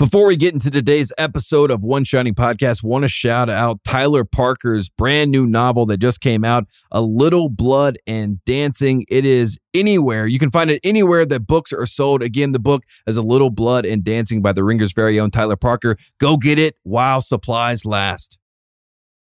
Before we get into today's episode of One Shining Podcast, want to shout out Tyler Parker's brand new novel that just came out, A Little Blood and Dancing. It is anywhere. You can find it anywhere that books are sold. Again, the book is A Little Blood and Dancing by the Ringer's very own Tyler Parker. Go get it while supplies last.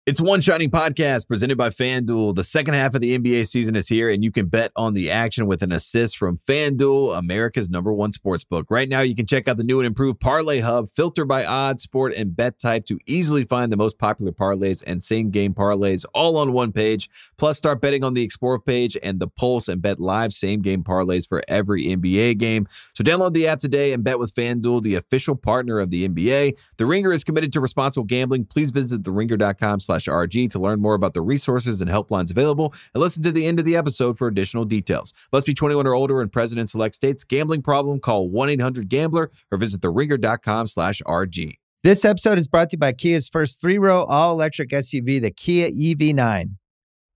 It's One Shining Podcast presented by FanDuel. The second half of the NBA season is here, and you can bet on the action with an assist from FanDuel, America's number one sports book. Right now, you can check out the new and improved Parlay Hub, filter by odds, sport, and bet type to easily find the most popular parlays and same game parlays all on one page. Plus, start betting on the Explore page and the Pulse and bet live same game parlays for every NBA game. So, download the app today and bet with FanDuel, the official partner of the NBA. The Ringer is committed to responsible gambling. Please visit theringer.com slash RG to learn more about the resources and helplines available and listen to the end of the episode for additional details. Must be 21 or older and present in select states. Gambling problem? Call 1-800-GAMBLER or visit theringer.com slash RG. This episode is brought to you by Kia's first three-row all-electric SUV, the Kia EV9.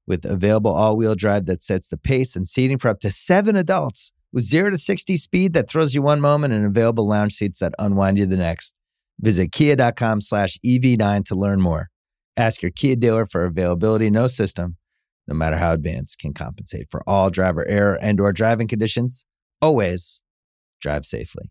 With available all-wheel drive that sets the pace and seating for up to seven adults. With 0 to 60 speed that throws you one moment and available lounge seats that unwind you the next. Visit kia.com slash EV9 to learn more. Ask your Kia dealer for availability. No system, no matter how advanced, can compensate for all driver error and or driving conditions. Always drive safely.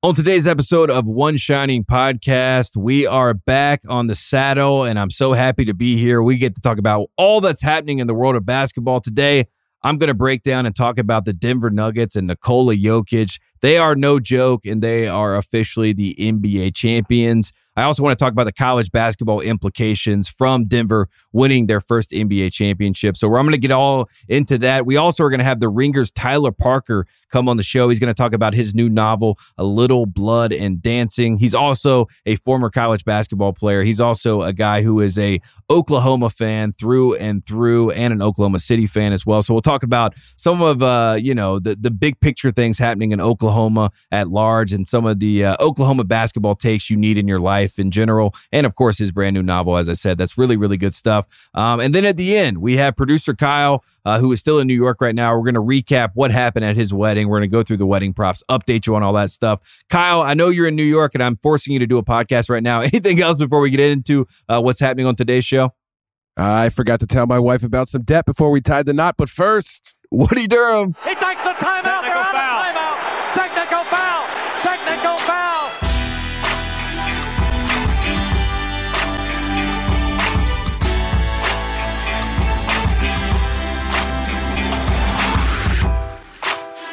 On today's episode of One Shining Podcast, we are back on the saddle, and I'm so happy to be here. We get to talk about all that's happening in the world of basketball today. I'm going to break down and talk about the Denver Nuggets and Nikola Jokic. They are no joke, and they are officially the NBA champions. I also want to talk about the college basketball implications from Denver winning their first NBA championship. So I'm going to get all into that. We also are going to have the Ringers Tyler Parker come on the show. He's going to talk about his new novel, A Little Blood and Dancing. He's also a former college basketball player. He's also a guy who is a Oklahoma fan through and through and an Oklahoma City fan as well. So we'll talk about some of uh, you know, the the big picture things happening in Oklahoma at large and some of the uh, Oklahoma basketball takes you need in your life life in general, and of course his brand new novel. As I said, that's really really good stuff. Um, and then at the end, we have producer Kyle, uh, who is still in New York right now. We're going to recap what happened at his wedding. We're going to go through the wedding props, update you on all that stuff. Kyle, I know you're in New York, and I'm forcing you to do a podcast right now. Anything else before we get into uh, what's happening on today's show? I forgot to tell my wife about some debt before we tied the knot, but first, Woody Durham. He takes the timeout. Technical foul. Technical foul.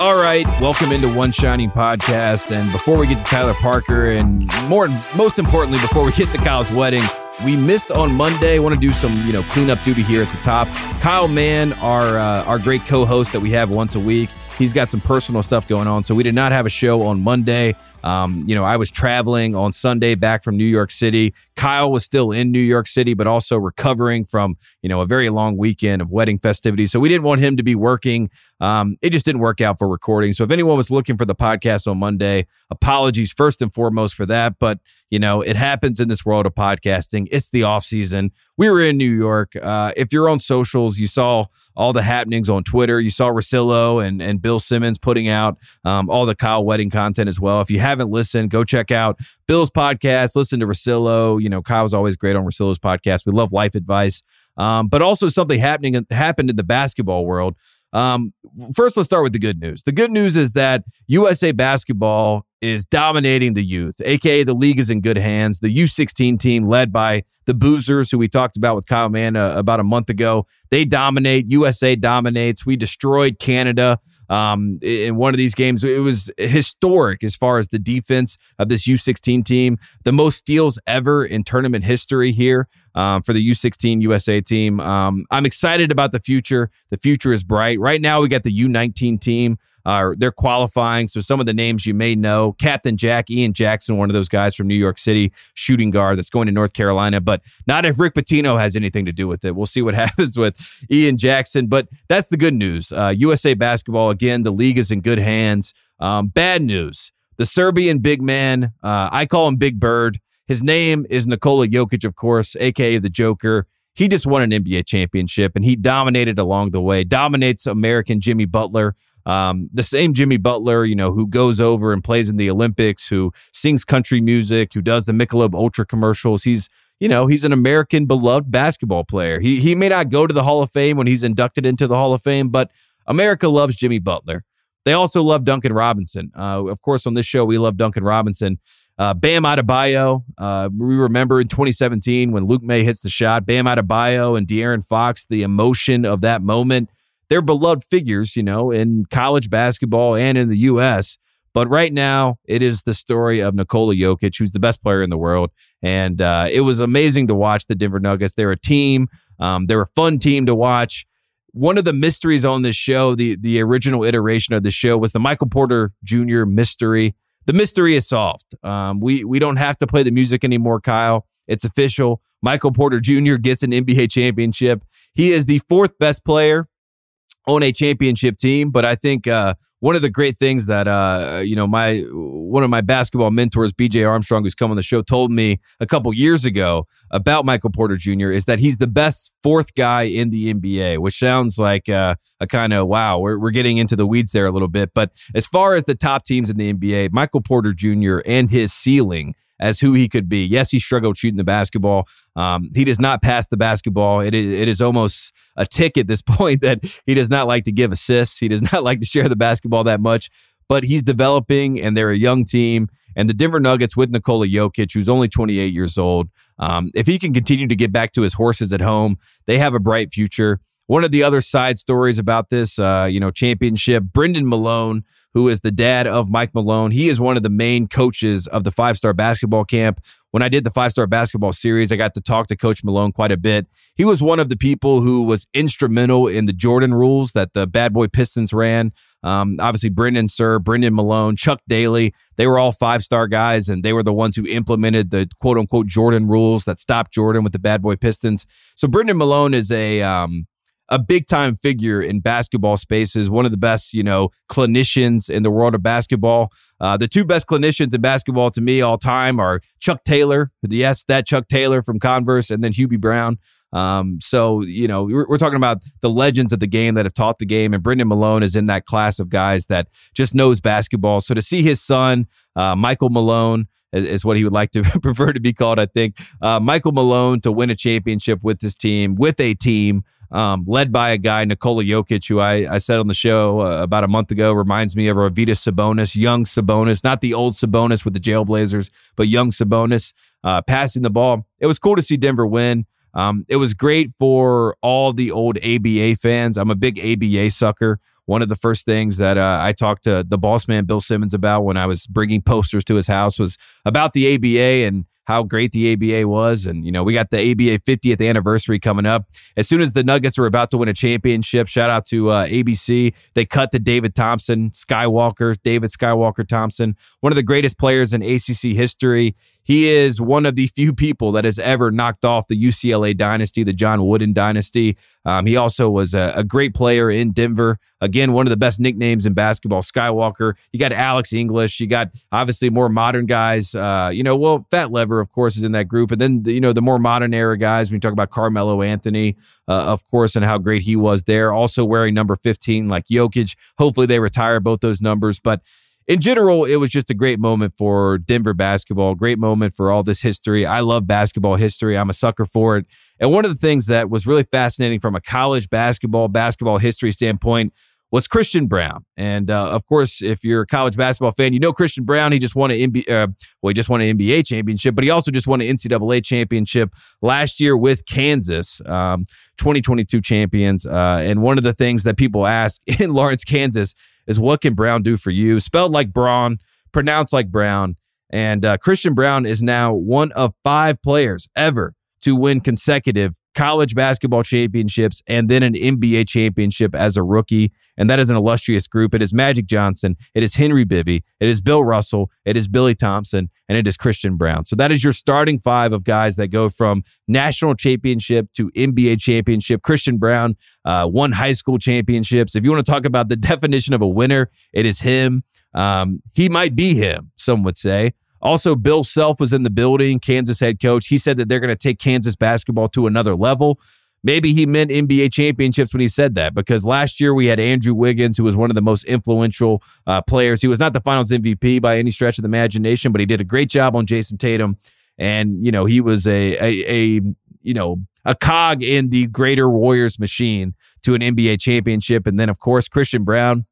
All right, welcome into One Shining Podcast. And before we get to Tyler Parker, and more, most importantly, before we get to Kyle's wedding, we missed on Monday. Want to do some, you know, cleanup duty here at the top. Kyle Mann, our uh, our great co-host that we have once a week, he's got some personal stuff going on, so we did not have a show on Monday. Um, you know, I was traveling on Sunday back from New York City. Kyle was still in New York City, but also recovering from, you know, a very long weekend of wedding festivities. So we didn't want him to be working. Um, it just didn't work out for recording. So if anyone was looking for the podcast on Monday, apologies first and foremost for that. But, you know, it happens in this world of podcasting. It's the off season. We were in New York. Uh, if you're on socials, you saw all the happenings on Twitter. You saw Russillo and, and Bill Simmons putting out um, all the Kyle wedding content as well. If you haven't listened, go check out Bill's podcast. Listen to Russillo. You know, Kyle's always great on Russillo's podcast. We love life advice, um, but also something happening happened in the basketball world. Um, first, let's start with the good news. The good news is that USA basketball is dominating the youth, aka the league is in good hands. The U16 team, led by the Boozers, who we talked about with Kyle Mann uh, about a month ago, they dominate. USA dominates. We destroyed Canada um, in one of these games. It was historic as far as the defense of this U16 team. The most steals ever in tournament history here um, for the U16 USA team. Um, I'm excited about the future. The future is bright. Right now, we got the U19 team. They're qualifying. So some of the names you may know Captain Jack, Ian Jackson, one of those guys from New York City, shooting guard that's going to North Carolina. But not if Rick Pitino has anything to do with it. We'll see what happens with Ian Jackson. But that's the good news. Uh, USA basketball, again, the league is in good hands. Um, bad news. The Serbian big man, uh, I call him Big Bird. His name is Nikola Jokic, of course, aka the Joker. He just won an NBA championship and he dominated along the way. Dominates American Jimmy Butler Um, the same Jimmy Butler, you know, who goes over and plays in the Olympics, who sings country music, who does the Michelob Ultra commercials. He's you know, he's an American beloved basketball player. He he may not go to the Hall of Fame when he's inducted into the Hall of Fame, but America loves Jimmy Butler. They also love Duncan Robinson. Uh, of course, on this show, we love Duncan Robinson. Uh, Bam Adebayo, uh, we remember in 2017 when Luke Maye hits the shot, Bam Adebayo and De'Aaron Fox, the emotion of that moment. They're beloved figures, you know, in college basketball and in the U.S. But right now, it is the story of Nikola Jokic, who's the best player in the world. And uh, it was amazing to watch the Denver Nuggets. They're a team. Um, they're a fun team to watch. One of the mysteries on this show, the the original iteration of the show, was the Michael Porter Jr. mystery. The mystery is solved. Um, we we don't have to play the music anymore, Kyle. It's official. Michael Porter Jr. gets an NBA championship. He is the fourth best player on a championship team. But I think uh, one of the great things that uh, you know my one of my basketball mentors, BJ Armstrong, who's come on the show, told me a couple years ago about Michael Porter Jr. is that he's the best fourth guy in the NBA, which sounds like uh, a kind of wow. We're we're getting into the weeds there a little bit, but as far as the top teams in the NBA, Michael Porter Jr. and his ceiling as who he could be. Yes, he struggled shooting the basketball. Um, he does not pass the basketball. It is, it is almost a tick at this point that he does not like to give assists. He does not like to share the basketball that much, but he's developing and they're a young team. And the Denver Nuggets with Nikola Jokic, who's only 28 years old, um, if he can continue to get back to his horses at home, they have a bright future. One of the other side stories about this, uh, you know, championship, Brendan Malone, who is the dad of Mike Malone, he is one of the main coaches of the five star basketball camp. When I did the five star basketball series, I got to talk to Coach Malone quite a bit. He was one of the people who was instrumental in the Jordan rules that the Bad Boy Pistons ran. Um, obviously, Brendan Sir, Brendan Malone, Chuck Daly, they were all five star guys, and they were the ones who implemented the quote unquote Jordan rules that stopped Jordan with the Bad Boy Pistons. So, Brendan Malone is a. Um, a big time figure in basketball spaces, one of the best, you know, clinicians in the world of basketball. Uh, the two best clinicians in basketball to me all time are Chuck Taylor, yes, that Chuck Taylor from Converse, and then Hubie Brown. Um, so, you know, we're, we're, talking about the legends of the game that have taught the game, and Brendan Malone is in that class of guys that just knows basketball. So to see his son, uh, Michael Malone, is, what he would like to prefer to be called, I think. Uh, Michael Malone to win a championship with this team, with a team um, led by a guy, Nikola Jokic, who I, I said on the show uh, about a month ago, reminds me of Arvydas Sabonis, young Sabonis, not the old Sabonis with the Jailblazers, but young Sabonis uh, passing the ball. It was cool to see Denver win. Um, it was great for all the old ABA fans. I'm a big ABA sucker. One of the first things that uh, I talked to the boss man, Bill Simmons, about when I was bringing posters to his house was about the ABA and how great the ABA was. And, you know, we got the ABA 50th anniversary coming up. As soon as the Nuggets were about to win a championship, shout out to uh, ABC, they cut to David Thompson, Skywalker, David Skywalker Thompson, one of the greatest players in ACC history. He is one of the few people that has ever knocked off the UCLA dynasty, the John Wooden dynasty. Um, he also was a, a, great player in Denver. Again, one of the best nicknames in basketball, Skywalker. You got Alex English. You got obviously more modern guys. Uh, you know, well, Fat Lever, of course, is in that group. And then, you know, the more modern era guys, when you talk about Carmelo Anthony, uh, of course, and how great he was there. Also wearing number 15 like Jokic. Hopefully they retire both those numbers. But in general, it was just a great moment for Denver basketball, great moment for all this history. I love basketball history. I'm a sucker for it. And one of the things that was really fascinating from a college basketball, basketball history standpoint was Christian Braun. And uh, of course, if you're a college basketball fan, you know Christian Braun. He just won an NBA, uh, well, he just won an NBA championship, but he also just won an NCAA championship last year with Kansas, um, 2022 champions. Uh, and one of the things that people ask in Lawrence, Kansas, is what can Brown do for you? Spelled like Braun, pronounced like Brown. And uh, Christian Braun is now one of five players ever to win consecutive college basketball championships and then an NBA championship as a rookie. And that is an illustrious group. It is Magic Johnson. It is Henry Bibby. It is Bill Russell. It is Billy Thompson. And it is Christian Braun. So that is your starting five of guys that go from national championship to NBA championship. Christian Braun uh, won high school championships. If you want to talk about the definition of a winner, it is him. Um, he might be him, some would say. Also, Bill Self was in the building, Kansas head coach. He said that they're going to take Kansas basketball to another level. maybe he meant NBA championships when he said that because last year we had Andrew Wiggins, who was one of the most influential uh, players. He was not the finals MVP by any stretch of the imagination, but he did a great job on Jayson Tatum. And, you know, he was a, a, a you know, a cog in the greater Warriors machine to an NBA championship. And then, of course, Christian Braun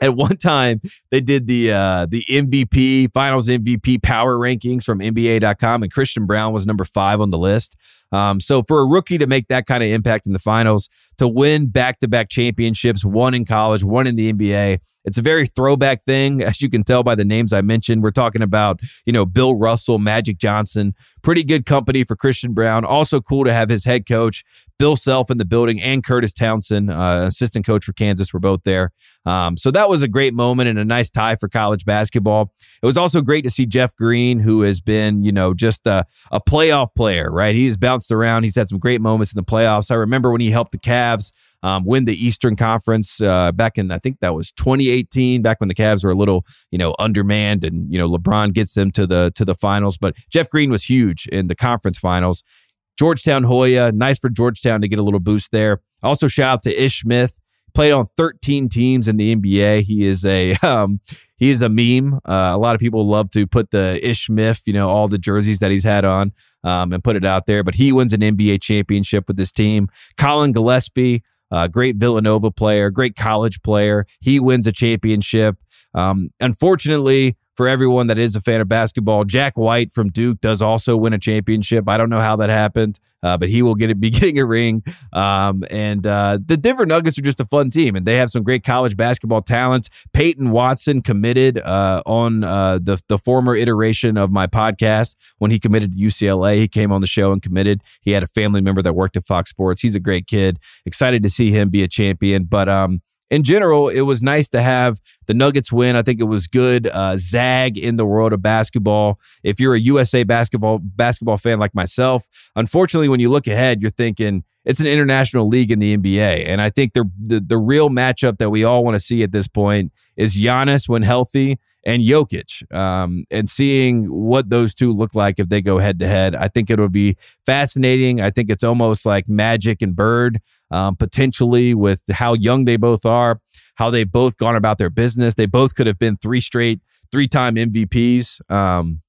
at one time they did the uh, the MVP Finals MVP power rankings from NBA.com, and Christian Braun was number five on the list. Um, so for a rookie to make that kind of impact in the finals, to win back to back championships, one in college, one in the NBA, it's a very throwback thing, as you can tell by the names I mentioned. We're talking about, you know, Bill Russell, Magic Johnson, pretty good company for Christian Braun. Also cool to have his head coach, Bill Self, in the building, and Kurtis Townsend, uh, assistant coach for Kansas, were both there. Um, so that was a great moment and a nice tie for college basketball. It was also great to see Jeff Green, who has been, you know, just a, a playoff player, right? He's bounced around. He's had some great moments in the playoffs. I remember when he helped the Cavs um, win the Eastern Conference uh, back in I think that was 2018, back when the Cavs were a little you know undermanned, and you know LeBron gets them to the to the finals. But Jeff Green was huge in the conference finals. Georgetown Hoya, nice for Georgetown to get a little boost there. Also, shout out to Ish Smith, played on 13 teams in the NBA. He is a um, he is a meme. Uh, a lot of people love to put the Ish Smith, you know, all the jerseys that he's had on, um, and put it out there. But he wins an NBA championship with this team. Collin Gillespie, great Villanova player, great college player. He wins a championship. Um, unfortunately, for everyone that is a fan of basketball, Jack White from Duke does also win a championship. I don't know how that happened, uh, but he will get it, be getting a ring. Um, and uh, the Denver Nuggets are just a fun team, and they have some great college basketball talents. Peyton Watson committed uh, on uh, the the former iteration of my podcast when he committed to UCLA. He came on the show and committed. He had a family member that worked at Fox Sports. He's a great kid. Excited to see him be a champion, but um, in general, it was nice to have the Nuggets win. I think it was good uh, zag in the world of basketball. If you're a USA basketball basketball fan like myself, unfortunately, when you look ahead, you're thinking it's an international league in the NBA, and I think the the, the real matchup that we all want to see at this point is Giannis when healthy and Jokic, um, and seeing what those two look like if they go head to head. I think it would be fascinating. I think it's almost like Magic and Bird um, potentially with how young they both are, how they've both gone about their business. They both could have been three straight, three time MVPs. Um,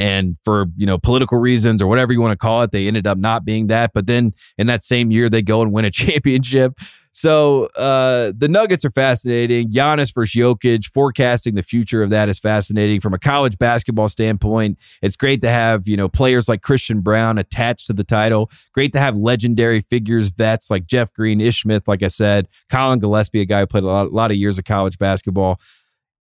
and for you know political reasons or whatever you want to call it, they ended up not being that. But then in that same year, they go and win a championship. So uh, the Nuggets are fascinating. Giannis versus Jokic, forecasting the future of that is fascinating from a college basketball standpoint. It's great to have you know players like Christian Braun attached to the title. Great to have legendary figures, vets like Jeff Green, Ish Smith, like I said, Collin Gillespie, a guy who played a lot, a lot of years of college basketball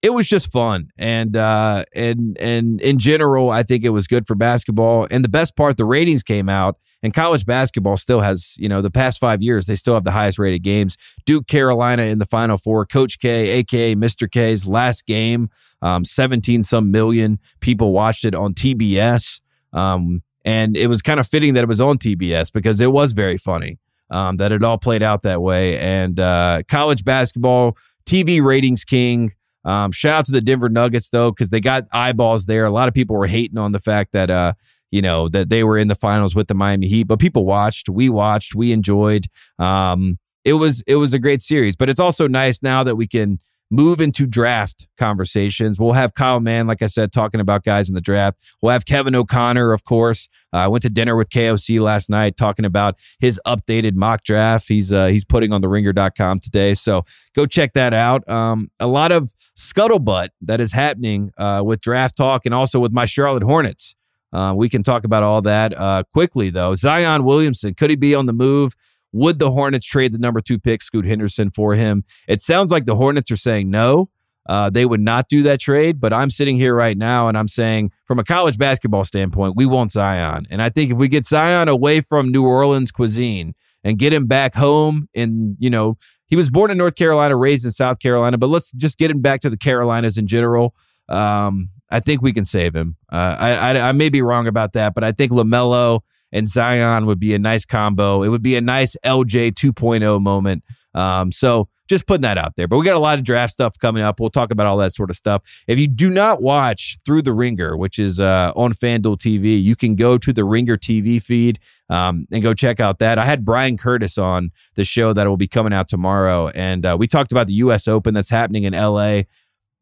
it was just fun. And uh and and in general i think it was good for basketball. And the best part the ratings came out and college basketball still has you know the past five years they still have the highest rated games. Duke carolina in the final four coach k aka mr k's last game um 17 some million people watched it on tbs um and it was kind of fitting that it was on tbs because it was very funny um, that it all played out that way. And uh college basketball tv ratings king um, shout out to the Denver Nuggets though, because they got eyeballs there. A lot of people were hating on the fact that uh, you know that they were in the finals with the Miami Heat, but people watched, we watched, we enjoyed. Um, it was it was a great series, but it's also nice now that we can move into draft conversations. We'll have Kyle Mann, like I said, talking about guys in the draft. We'll have Kevin O'Connor, of course. Uh, I went to dinner with KOC last night talking about his updated mock draft. He's uh, he's putting on the ringer.com today. So go check that out. Um, a lot of scuttlebutt that is happening uh, with draft talk and also with my Charlotte Hornets. Uh, we can talk about all that uh, quickly, though. Zion Williamson, could he be on the move? Would the Hornets trade the number two pick, Scoot Henderson, for him? It sounds like the Hornets are saying no. Uh, they would not do that trade, but I'm sitting here right now and I'm saying, from a college basketball standpoint, we want Zion. And I think if we get Zion away from New Orleans cuisine and get him back home, and, you know, he was born in North Carolina, raised in South Carolina, but let's just get him back to the Carolinas in general. Um, I think we can save him. Uh, I, I, I may be wrong about that, but I think LaMelo and Zion would be a nice combo. It would be a nice LJ 2.0 moment. Um, so just putting that out there. But we got a lot of draft stuff coming up. We'll talk about all that sort of stuff. If you do not watch Through the Ringer, which is uh, on FanDuel TV, you can go to the Ringer TV feed um, and go check out that. I had Bryan Curtis on the show that will be coming out tomorrow, and uh, we talked about the U.S. Open that's happening in L.A.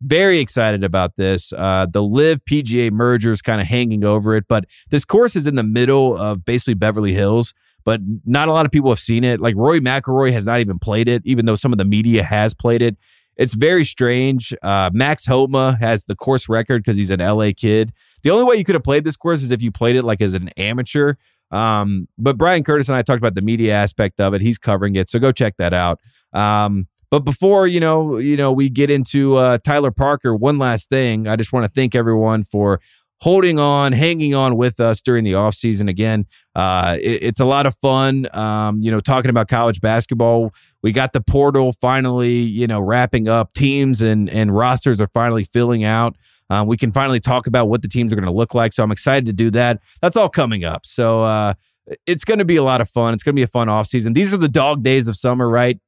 Very excited about this. Uh, the LIV PGA merger is kind of hanging over it, but this course is in the middle of basically Beverly Hills but not a lot of people have seen it. Like Rory McIlroy has not even played it, even though some of the media has played it. It's very strange. Uh, Max Homa has the course record because he's an LA kid. The only way you could have played this course is if you played it like as an amateur. Um, but Bryan Curtis and I talked about the media aspect of it. He's covering it, so go check that out. Um, but before you know, you know, we get into uh, Tyler Parker. One last thing, I just want to thank everyone for holding on, hanging on with us during the offseason. Again, uh, it, it's a lot of fun, um, you know, talking about college basketball. We got the portal finally, you know, wrapping up. Teams and, and rosters are finally filling out. Uh, we can finally talk about what the teams are going to look like. So I'm excited to do that. That's all coming up. So uh, it's going to be a lot of fun. It's going to be a fun offseason. These are the dog days of summer, right?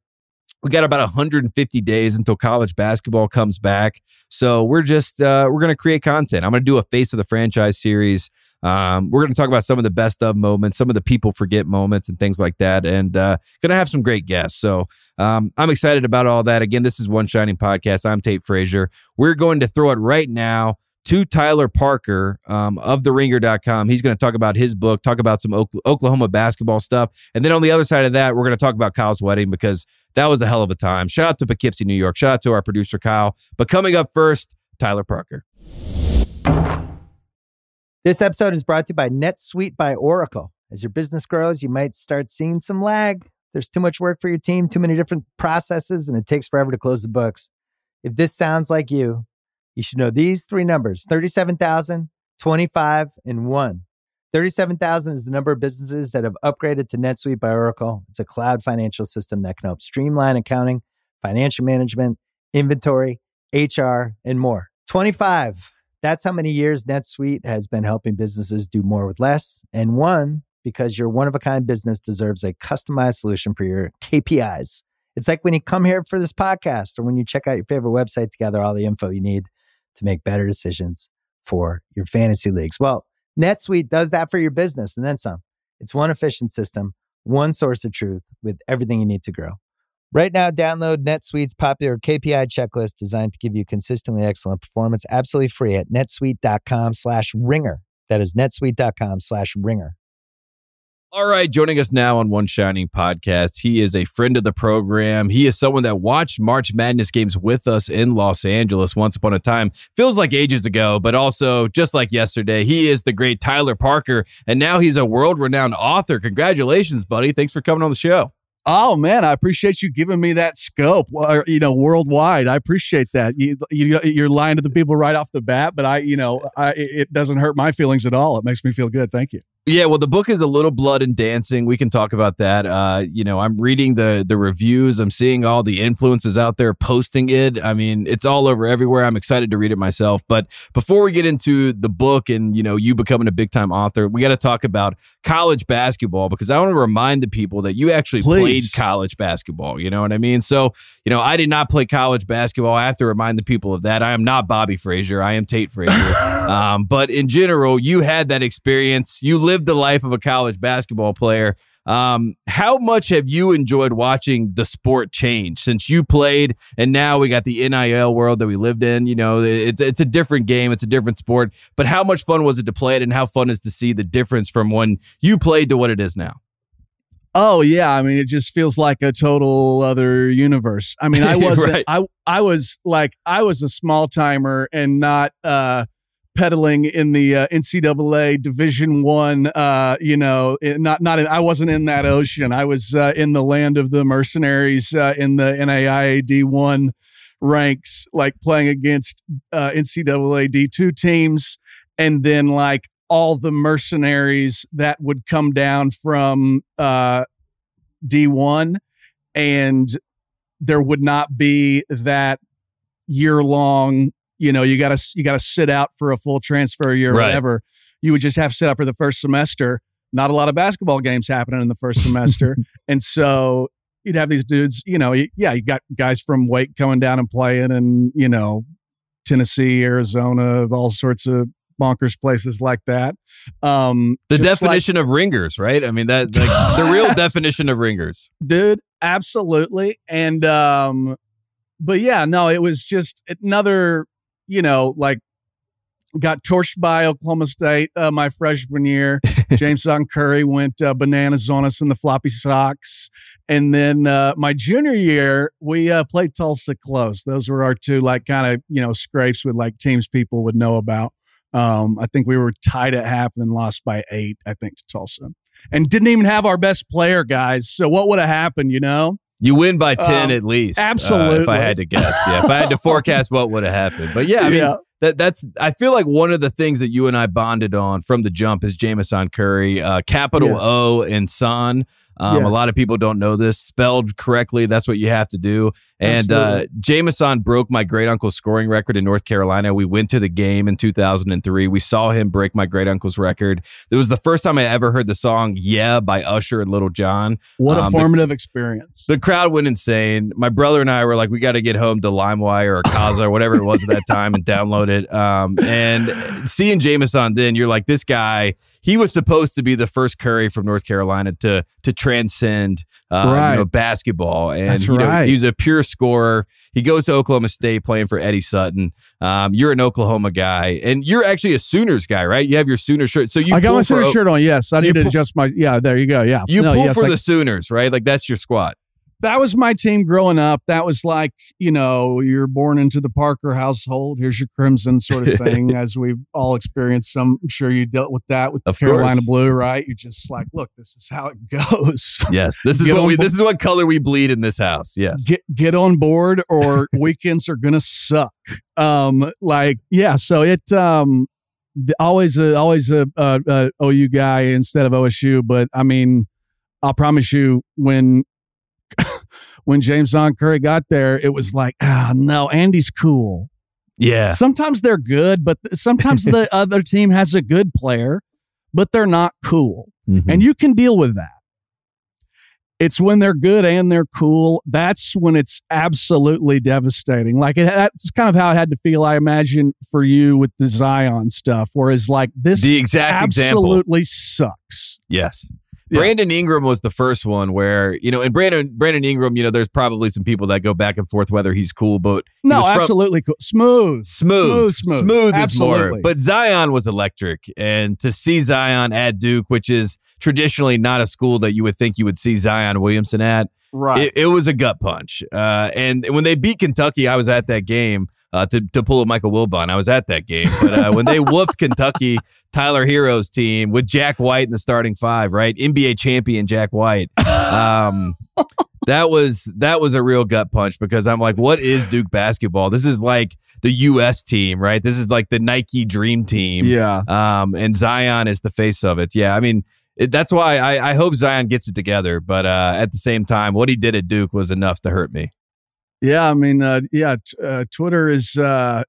We got about 150 days until college basketball comes back. So we're just uh, we're going to create content. I'm going to do a face of the franchise series. Um, we're going to talk about some of the best of moments, some of the people forget moments, and things like that, and uh, going to have some great guests. So um, I'm excited about all that. Again, this is One Shining Podcast. I'm Tate Frazier. We're going to throw it right now to Tyler Parker um, of TheRinger.com. He's going to talk about his book, talk about some Oklahoma basketball stuff, and then on the other side of that, we're going to talk about Kyle's wedding because that was a hell of a time. Shout out to Poughkeepsie, New York. Shout out to our producer, Kyle. But coming up first, Tyler Parker. This episode is brought to you by NetSuite by Oracle. As your business grows, you might start seeing some lag. There's too much work for your team, too many different processes, and it takes forever to close the books. If this sounds like you, you should know these three numbers 37,000, 25, and 1. 37,000 is the number of businesses that have upgraded to NetSuite by Oracle. It's a cloud financial system that can help streamline accounting, financial management, inventory, HR, and more. 25, that's how many years NetSuite has been helping businesses do more with less. And one, because your one of a kind business deserves a customized solution for your KPIs. It's like when you come here for this podcast or when you check out your favorite website to gather all the info you need to make better decisions for your fantasy leagues. Well, NetSuite does that for your business and then some. It's one efficient system, one source of truth with everything you need to grow. Right now, download NetSuite's popular KPI checklist designed to give you consistently excellent performance absolutely free at netsuite.com slash ringer. That is netsuite.com slash ringer. All right, joining us now on One Shining Podcast. He is a friend of the program. He is someone that watched March Madness games with us in Los Angeles once upon a time. Feels like ages ago, but also just like yesterday. He is the great Tyler Parker, and now he's a world renowned author. Congratulations, buddy. Thanks for coming on the show. Oh man, I appreciate you giving me that scope. Uh, you know, worldwide, I appreciate that. You, you you're lying to the people right off the bat, but I, you know, I, it doesn't hurt my feelings at all. It makes me feel good. Thank you. Yeah, well, the book is a little blood and dancing. We can talk about that. Uh, you know, I'm reading the the reviews. I'm seeing all the influences out there posting it. I mean, it's all over everywhere. I'm excited to read it myself. But before we get into the book and you know you becoming a big time author, we got to talk about college basketball because I want to remind the people that you actually Please. played college basketball. You know what I mean? So you know, I did not play college basketball. I have to remind the people of that. I am not Bobby Frazier. I am Tate Frazier. um, but in general, you had that experience. You lived the life of a college basketball player. Um, how much have you enjoyed watching the sport change since you played and now we got the NIL world that we lived in? You know, it's it's a different game, it's a different sport. But how much fun was it to play it, and how fun is to see the difference from when you played to what it is now? Oh yeah, I mean it just feels like a total other universe. I mean I was right. I I was like I was a small timer and not uh pedaling in the uh, NCAA Division One. Uh, you know, not not in, I wasn't in that ocean. I was uh, in the land of the mercenaries uh, in the NAIA D one ranks, like playing against uh, NCAA D two teams, and then like all the mercenaries that would come down from uh, D one, and there would not be that year long you know, you got to you got to sit out for a full transfer year or right. whatever. You would just have to sit out for the first semester. Not a lot of basketball games happening in the first semester, and so you'd have these dudes. You know, yeah, you got guys from Wake coming down and playing, and you know, Tennessee, Arizona, all sorts of bonkers places like that. Um, the definition like, of ringers, right? I mean, that like the real definition of ringers, dude. Absolutely, and um, but yeah, no, it was just another, you know, like got torched by Oklahoma State uh, my freshman year. James JamesOn Curry went uh, bananas on us in the floppy socks. And then uh, my junior year, we uh, played Tulsa close. Those were our two, like, kind of, you know, scrapes with like teams people would know about. Um, I think we were tied at half and then lost by eight, I think, to Tulsa. And didn't even have our best player, guys. So what would have happened, you know? You win by 10 um, at least. Absolutely. Uh, if I had to guess. Yeah. If I had to forecast what would have happened. But yeah, I mean, yeah that that's I feel like one of the things that you and I bonded on from the jump is JamesOn Curry, uh, capital yes. O and Son. Um, yes. A lot of people don't know this spelled correctly. That's what you have to do. And uh, JamesOn broke my great uncle's scoring record in North Carolina. We went to the game in 2003. We saw him break my great uncle's record. It was the first time I ever heard the song "Yeah" by Usher and Lil Jon. What a um, formative the, experience! The crowd went insane. My brother and I were like, "We got to get home to LimeWire or Kazaa or whatever it was at that time and download it." Um, and seeing JamesOn, then you're like, "This guy." He was supposed to be the first Curry from North Carolina to to transcend uh, right. you know, basketball, and That's you know, right. he's a pure scorer. He goes to Oklahoma State playing for Eddie Sutton. Um, you're an Oklahoma guy, and you're actually a Sooners guy, right? You have your Sooners shirt. So you I got my Sooner shirt on. Yes, I need to adjust my. Yeah, there you go. Yeah, you no, pull yes, for the Sooners, right? Like that's your squad that was my team growing up. That was like, you know, you're born into the Parker household. Here's your crimson sort of thing, as we've all experienced. Some, I'm sure you dealt with that with of Carolina course. Blue, right? You're just like, look, this is how it goes. Yes, this is what we. Bo- this is what color we bleed in this house. Yes, get get on board, or weekends are gonna suck. Um, like yeah, so it um, always a always a, a, a OU guy instead of OSU, but I mean. I'll promise you, when when James JamesOn Curry got there, it was like, ah, no, Andy's cool. Yeah. Sometimes they're good, but sometimes the other team has a good player, but they're not cool. Mm-hmm. And you can deal with that. It's when they're good and they're cool. That's when it's absolutely devastating. Like it, that's kind of how it had to feel, I imagine, for you with the Zion stuff. Whereas, like this, the exact absolutely example. sucks. Yes, Brandon Ingram was the first one where you know, and Brandon Brandon Ingram, you know, there's probably some people that go back and forth whether he's cool, but no, absolutely cool, smooth, smooth, smooth, smooth, smooth is more. But Zion was electric, and to see Zion at Duke, which is traditionally not a school that you would think you would see Zion Williamson at, right? It, it was a gut punch. Uh, and when they beat Kentucky, I was at that game uh, to to pull a Michael Wilbon. I was at that game, but uh, when they whooped Kentucky, Tyler Herro's team with Jack White in the starting five, right? NBA champion Jack White. Um, that was that was a real gut punch because I'm like, what is Duke basketball? This is like the U.S. team, right? This is like the Nike Dream Team. Yeah. Um, and Zion is the face of it. Yeah. I mean. That's why I, I hope Zion gets it together, but uh, at the same time, what he did at Duke was enough to hurt me. Yeah, I mean, uh, yeah, t- uh, Twitter is uh,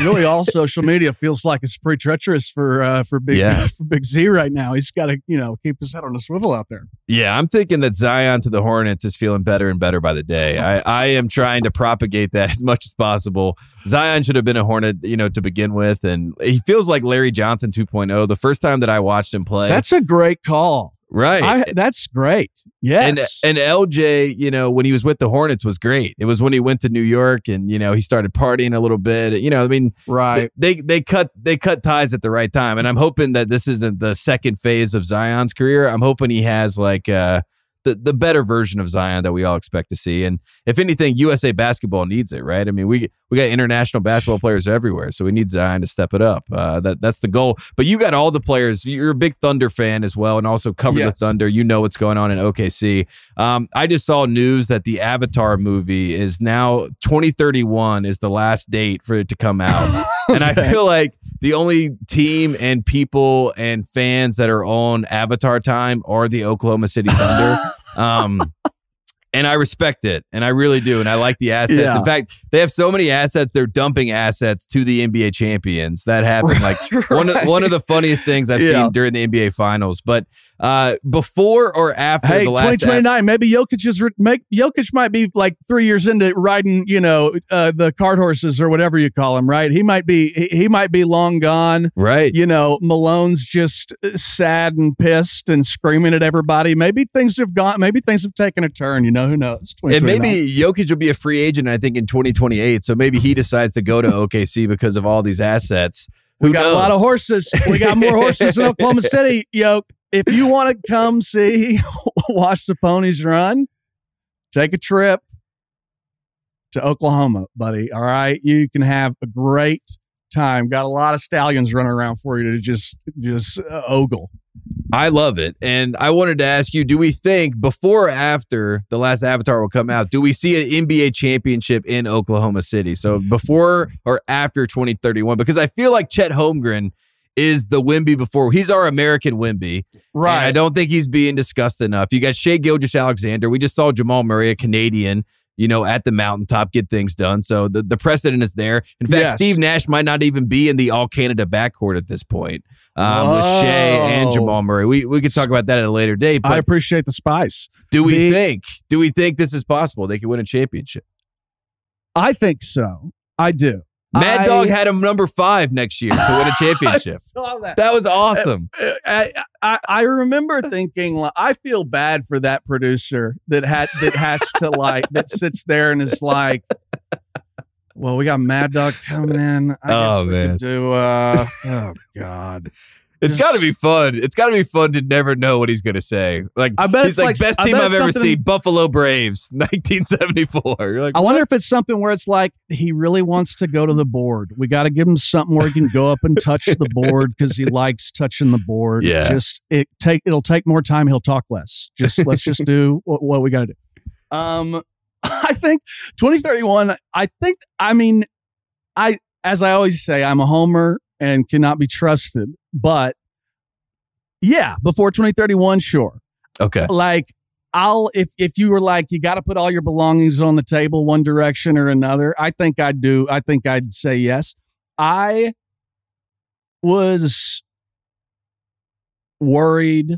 really all social media feels like it's pretty treacherous for uh, for big yeah. for Big Z right now. He's got to you know keep his head on a swivel out there. Yeah, I'm thinking that Zion to the Hornets is feeling better and better by the day. I, I am trying to propagate that as much as possible. Zion should have been a Hornet, you know, to begin with, and he feels like Larry Johnson 2.0. The first time that I watched him play, that's a great call. Right. I, that's great. Yes. And and LJ, you know, when he was with the Hornets was great. It was when he went to New York and you know he started partying a little bit. You know, I mean, right? They they cut they cut ties at the right time, and I'm hoping that this isn't the second phase of Zion's career. I'm hoping he has like uh the, the better version of Zion that we all expect to see. And if anything, USA basketball needs it, right? I mean, we we got international basketball players everywhere, so we need Zion to step it up. Uh, that that's the goal. But you got all the players. You're a big Thunder fan as well, and also cover yes. the Thunder. You know what's going on in OKC. Um, I just saw news that the Avatar movie is now 2031 is the last date for it to come out, and I feel like the only team and people and fans that are on Avatar time are the Oklahoma City Thunder. Um, and I respect it, and I really do, and I like the assets. Yeah. In fact, they have so many assets; they're dumping assets to the NBA champions. That happened like one of one of the funniest things I've Yeah. seen during the NBA Finals. But uh, before or after Hey, the last, 2029. Maybe Jokic is re- make Jokic might be like three years into riding, you know, uh, the cart horses or whatever you call him. Right? He might be he, he might be long gone. right? You know, Malone's just uh, sad and pissed and screaming at everybody. Maybe things have gone. Maybe things have taken a turn. You know, who knows? And maybe Jokic will be a free agent, I think, in 2028. So maybe he decides to go to OKC because of all these assets. we Who got a lot of horses. We got more horses in Oklahoma City. Yo, if you want to come see, watch the ponies run, take a trip to Oklahoma, buddy. All right, you can have a great time. Got a lot of stallions running around for you to just just uh, ogle. I love it. And I wanted to ask you do we think before or after the last Avatar will come out, do we see an NBA championship in Oklahoma City? So before or after 2031? Because I feel like Chet Holmgren is the Wemby before. He's our American Wemby. And I don't think he's being discussed enough. You got Shai Gilgeous-Alexander. We just saw Jamal Murray, a Canadian, you know, at the mountaintop get things done. So the, the precedent is there. In fact, Yes. Steve Nash might not even be in the all Canada backcourt at this point um, with Shai and Jamal Murray. We, we could talk about that at a later date. I appreciate the spice. do we the- think, do we think this is possible? They could win a championship. I think so. I do. Mad I- Dog had him number five next year to win a championship. That. that was awesome. I, I I remember thinking I feel bad for that producer that had that has to like that sits there and is like, well, we got Mad Dog coming in. I Oh, guess we man. do uh oh god. It's got to be fun. It's got to be fun to never know what he's going to say. Like I bet he's like, like- best team I've ever seen, Buffalo Braves, 1974. You're like, I wonder if it's something where it's like he really wants to go to the board. We got to give him something where he can go up and touch the board because he likes touching the board. Yeah. just it take it'll take more time. He'll talk less. Just let's just do what, what we got to do. Um, I think 2031. I think. I mean, I as I always say, I'm a homer and cannot be trusted. But yeah, before 2031, sure okay, like I'll if if you were like you got to put all your belongings on the table one direction or another, I think I'd do. I think I'd say yes. I was worried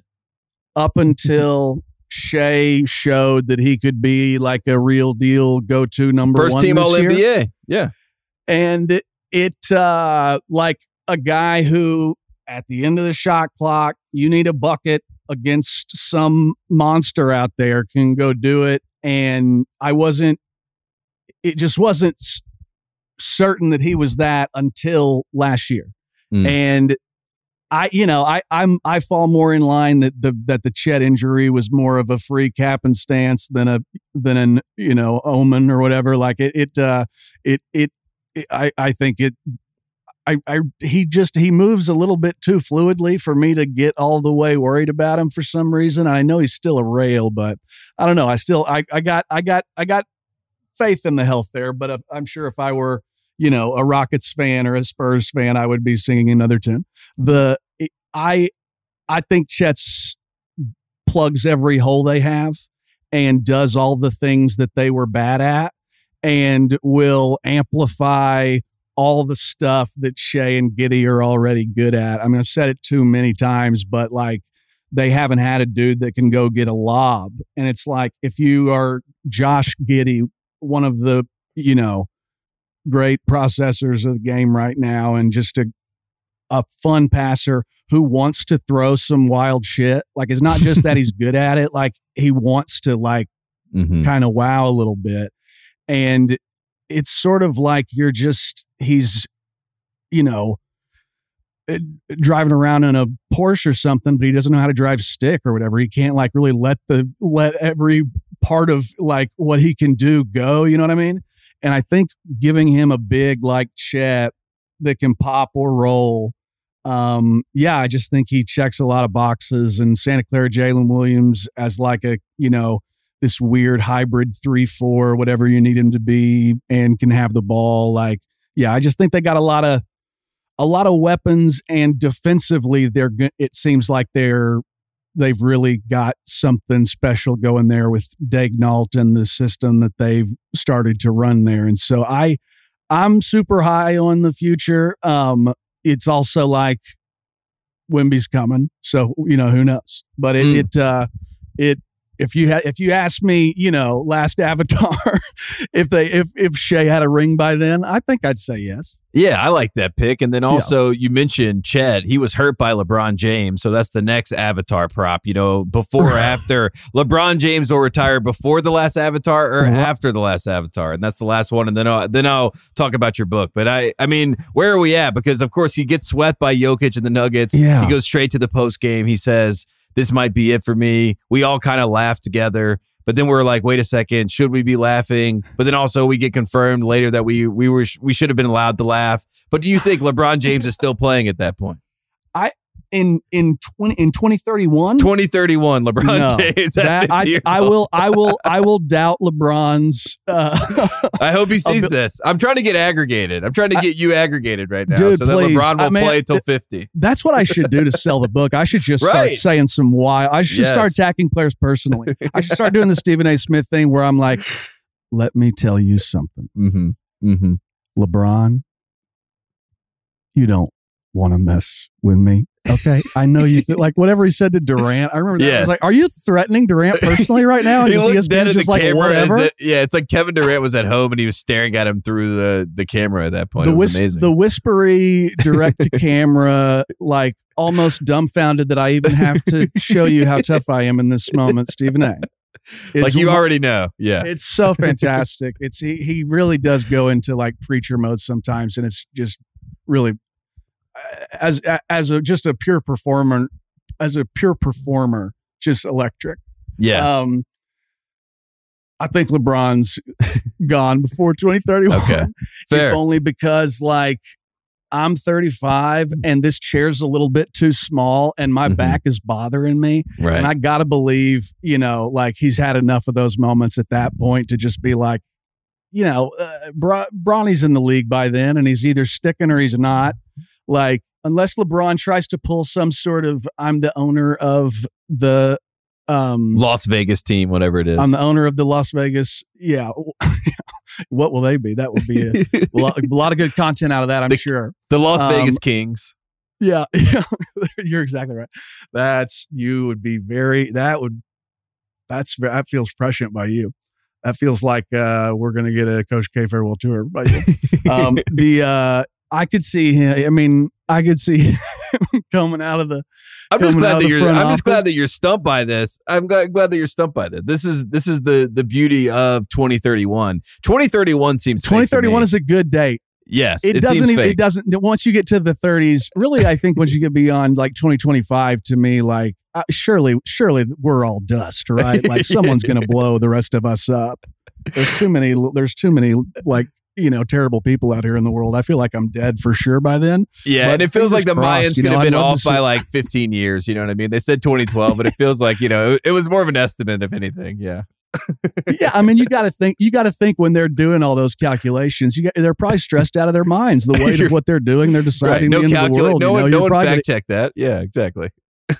up until Shai showed that he could be like a real deal go to number first one team this All NBA. Yeah, and it, it uh like a guy who at the end of the shot clock you need a bucket against some monster out there can go do it and i wasn't it just wasn't certain that he was that until last year Mm. and I, you know, I, I'm, I fall more in line that the that the Chet injury was more of a free cap and stance than a than an you know omen or whatever. Like it, it, uh, it, it, it I, I think it. I, I, he just he moves a little bit too fluidly for me to get all the way worried about him for some reason. I know he's still a rail, but I don't know. I still, I, I got, I got, I got faith in the health there. But I'm sure if I were, you know, a Rockets fan or a Spurs fan, I would be singing another tune. The I I think Chet's plugs every hole they have and does all the things that they were bad at and will amplify all the stuff that Shai and Giddey are already good at. I mean, I've said it too many times, but like they haven't had a dude that can go get a lob. And it's like if you are Josh Giddey, one of the, you know, great processors of the game right now and just a a fun passer who wants to throw some wild shit. Like it's not just that he's good at it, like he wants to like Mhm. kind of wow a little bit. And it's sort of like you're just he's you know eh, driving around in a Porsche or something, but he doesn't know how to drive stick or whatever. He can't like really let the let every part of like what he can do go, you know what I mean? And I think giving him a big like Chet that can pop or roll um, yeah, I just think he checks a lot of boxes. And Santa Clara Jalen Williams as like a, you know, this weird hybrid three, four, whatever you need him to be, and can have the ball. Like, yeah, I just think they got a lot of a lot of weapons, and defensively, they're it seems like they're they've really got something special going there with Daignault and the system that they've started to run there. And so I I'm super high on the future. Um, it's also like Wemby's coming, so you know who knows. But it mm. it uh, it if you had if you asked me, you know, last Avatar, if they if if Shai had a ring by then, I think I'd say yes. Yeah, I like that pick. And then also yeah. you mentioned Chet. He was hurt by LeBron James, so that's the next Avatar prop. You know, before or after LeBron James will retire before the last Avatar or after the last Avatar, and that's the last one. And then I'll, then I'll talk about your book. But I I mean, where are we at? Because of course he gets swept by Jokic and the Nuggets. Yeah. he goes straight to the post game. He says this might be it for me. We all kind of laugh together. But then we're like, wait a second, should we be laughing? But then also we get confirmed later that we we were we should have been allowed to laugh. But do you think LeBron James is still playing at that point? I in in twenty in twenty thirty one. Twenty thirty one. LeBron no, James. That, I, I will I will I will doubt LeBron's. Uh, I hope he sees this. I'm trying to get aggregated. I'm trying to get you aggregated right now, dude, so please. that LeBron will I mean, play till fifty. That's what I should do to sell the book. I should just right. start saying some why. I should yes. start attacking players personally. I should start doing the Stephen A. Smith thing where I'm like, let me tell you something. Mm-hmm. Mm-hmm. LeBron, you don't want to mess with me. Okay, I know you th- like whatever he said to Durant. I remember that. Yes. I was like, "Are you threatening Durant personally right now?" And he looked dead at the like, camera. Whatever. It, yeah, it's like Kevin Durant was at home and he was staring at him through the the camera at that point. The it was whis- amazing. The whispery direct to camera, like almost dumbfounded that I even have to show you how tough I am in this moment, Stephen A. It's like you already know. Yeah. It's so fantastic. it's he he really does go into like preacher mode sometimes and it's just really as as a just a pure performer as a pure performer just electric yeah um i think lebron's gone before 2031 okay Fair. if only because like i'm 35 and this chair's a little bit too small and my mm-hmm. back is bothering me right. and i gotta believe you know like he's had enough of those moments at that point to just be like you know, uh, Bra- Bronny's in the league by then, and he's either sticking or he's not. Like, unless LeBron tries to pull some sort of I'm the owner of the um Las Vegas team, whatever it is. I'm the owner of the Las Vegas. Yeah. what will they be? That would be a, a, lot, a lot, of good content out of that, I'm the, sure. The Las um, Vegas Kings. Yeah, yeah. You're exactly right. That's you would be very that would that's that feels prescient by you. That feels like uh, we're going to get a Coach K farewell tour by you. um, the uh, I could see him. I mean, I could see him coming out of the. I'm just glad that you're. I'm just glad that you're stumped by this. I'm glad, glad that you're stumped by this. This is this is the the beauty of 2031. 2031 seems 2031 is a good date. Yes, it, it doesn't. Even, it doesn't. Once you get to the 30s, really, I think once you get beyond like 2025, to me, like uh, surely, surely we're all dust, right? Like someone's going to blow the rest of us up. There's too many. There's too many like you know, terrible people out here in the world. I feel like I'm dead for sure by then. Yeah, but and it feels like the crossed, Mayans could know, have been off by like 15 years. You know what I mean? They said 2012, but it feels like you know it was more of an estimate, if anything. Yeah. yeah, I mean, you got to think. You got to think when they're doing all those calculations. You got, they're probably stressed out of their minds. The weight of what they're doing, they're deciding right. no the end of the world. No one, no one fact check that. Yeah, exactly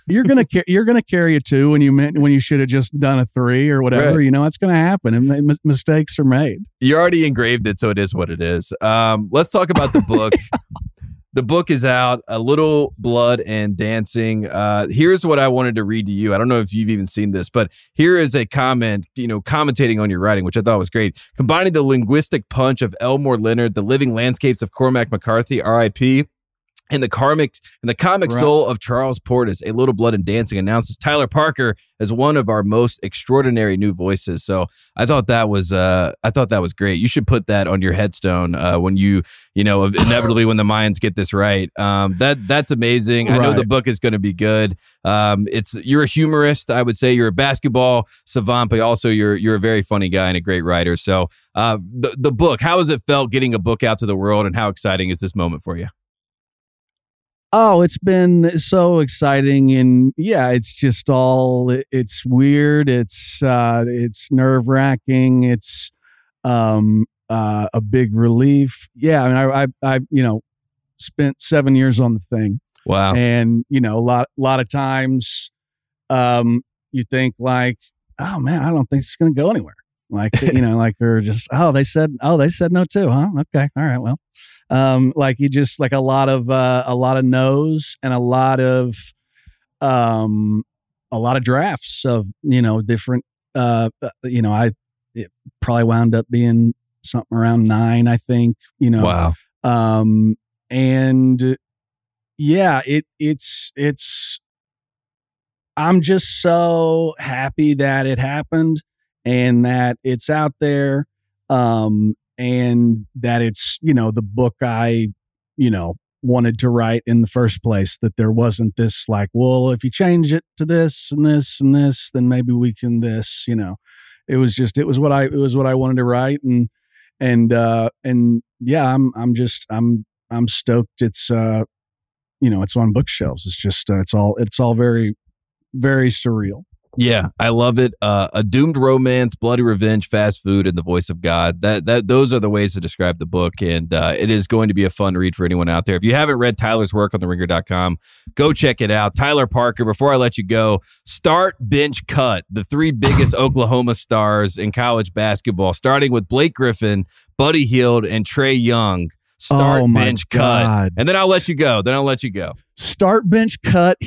you're gonna car- you're gonna carry a two when you meant when you should have just done a three or whatever. Right. You know, it's gonna happen, and m- mistakes are made. You already engraved it, so it is what it is. Um, let's talk about the book. the book is out. A little blood and dancing. Uh, here's what I wanted to read to you. I don't know if you've even seen this, but here is a comment. You know, commentating on your writing, which I thought was great. Combining the linguistic punch of Elmore Leonard, the living landscapes of Cormac McCarthy, R.I.P in the karmic in the comic right. soul of Charles Portis, A Little Blood and Dancing announces Tyler Parker as one of our most extraordinary new voices. So I thought that was uh, I thought that was great. You should put that on your headstone uh, when you you know inevitably when the Mayans get this right. Um, that that's amazing. Right. I know the book is going to be good. Um, it's you're a humorist. I would say you're a basketball savant, but also you're you're a very funny guy and a great writer. So uh, the the book, how has it felt getting a book out to the world, and how exciting is this moment for you? Oh, it's been so exciting and yeah, it's just all it's weird, it's uh it's nerve-wracking, it's um uh a big relief. Yeah, I mean I I I you know spent 7 years on the thing. Wow. And you know, a lot a lot of times um, you think like, oh man, I don't think it's going to go anywhere. Like you know, like or just oh they said oh they said no too, huh? Okay, all right, well, um, like you just like a lot of uh, a lot of no's and a lot of um a lot of drafts of you know different uh, uh you know I it probably wound up being something around nine I think you know Wow. um and yeah it it's it's i'm just so happy that it happened and that it's out there um and that it's you know the book i you know wanted to write in the first place that there wasn't this like well if you change it to this and this and this then maybe we can this you know? It was just it was what i it was what i wanted to write and and uh and yeah i'm i'm just i'm i'm stoked it's uh you know it's on bookshelves. It's just uh, it's all it's all very very surreal Yeah, I love it. Uh, a doomed romance, bloody revenge, fast food, and the voice of God. That that those are the ways to describe the book, and uh, it is going to be a fun read for anyone out there. If you haven't read Tyler's work on the TheRinger.com, go check it out. Tyler Parker. Before I let you go, start bench cut the three biggest Oklahoma stars in college basketball, starting with Blake Griffin, Buddy Hield, and Trae Young. Start Oh, bench cut, and then I'll let you go. Then I'll let you go. start bench cut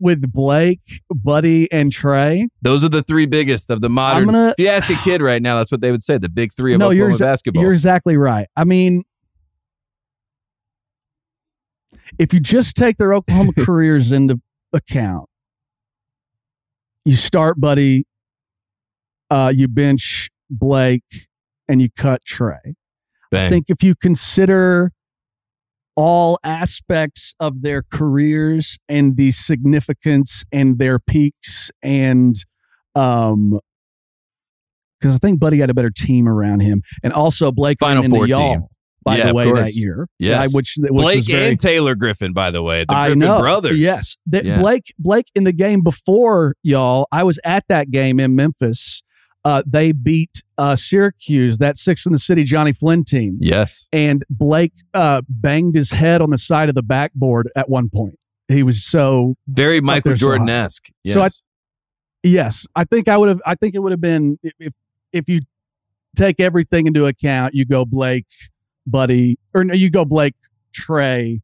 with blake buddy and trae Those are the three biggest of the modern. gonna- if you ask a kid right now, that's what they would say. The big three of No, you're Oklahoma exa- basketball. You're exactly right. I mean, if you just take their Oklahoma careers into account, you start Buddy, uh, you bench Blake, and you cut Trae. I think if you consider all aspects of their careers and the significance and their peaks and um because I think Buddy had a better team around him, and also Blake Final four y'all, team. by Yeah, the way, that year. Yes. I- which, which Blake was very, and Taylor Griffin, by the way, the I Griffin know. brothers. Yes, That Yeah. Blake Blake in the game before y'all. I was at that game in Memphis. Uh, they beat uh, Syracuse, that six in the city Jonny Flynn team, Yes. and Blake uh, banged his head on the side of the backboard at one point. He was so Very Michael. Jordan esque. Yes. So I- yes. I think I would have. I think it would have been if if you take everything into account. You go Blake, Buddy, or no, you go Blake, Trae,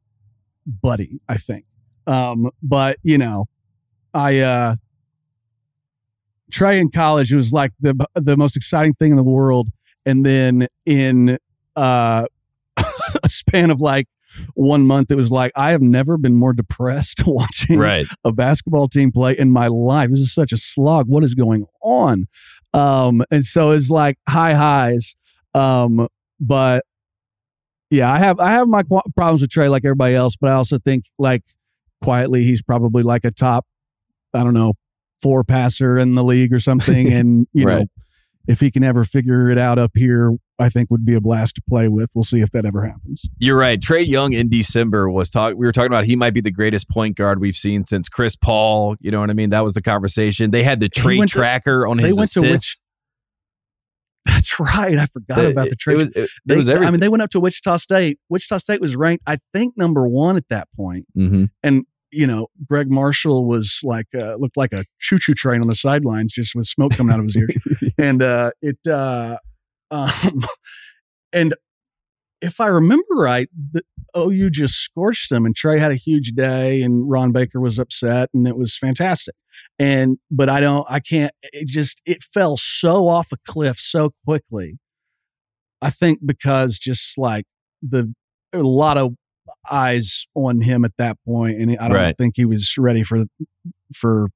Buddy. I think. Um, but you know, I uh Trae in college was like the the most exciting thing in the world, and then in uh a span of like one month, it was like I have never been more depressed watching right. a basketball team play in my life. This is such a slog. What is going on? Um, and so it's like high highs. Um, but yeah, I have I have my qu- problems with Trae like everybody else, but I also think like quietly he's probably like a top, I don't know, four passer in the league or something. And you know, if he can ever figure it out up here, I think would be a blast to play with. We'll see if that ever happens. You're right. Trae Young in December was talking. We were talking about he might be the greatest point guard we've seen since Chris Paul. You know what I mean? That was the conversation. They had the He trade went to- tracker on they his went to assists. That's right. I forgot about the It trade. was, it, it They, was I mean, they went up to Wichita State. Wichita State was ranked, I think, number one at that point. Mhm. You know, Gregg Marshall was like, uh, looked like a choo choo train on the sidelines, just with smoke coming out of his ears. and uh, it, uh, um, and if I remember right, the OU just scorched them, and Trae had a huge day, and Ron Baker was upset, and it was fantastic. And but I don't, I can't. It just it fell so off a cliff so quickly. I think because just like the a lot of eyes on him at that point, and I don't Right. think he was ready for for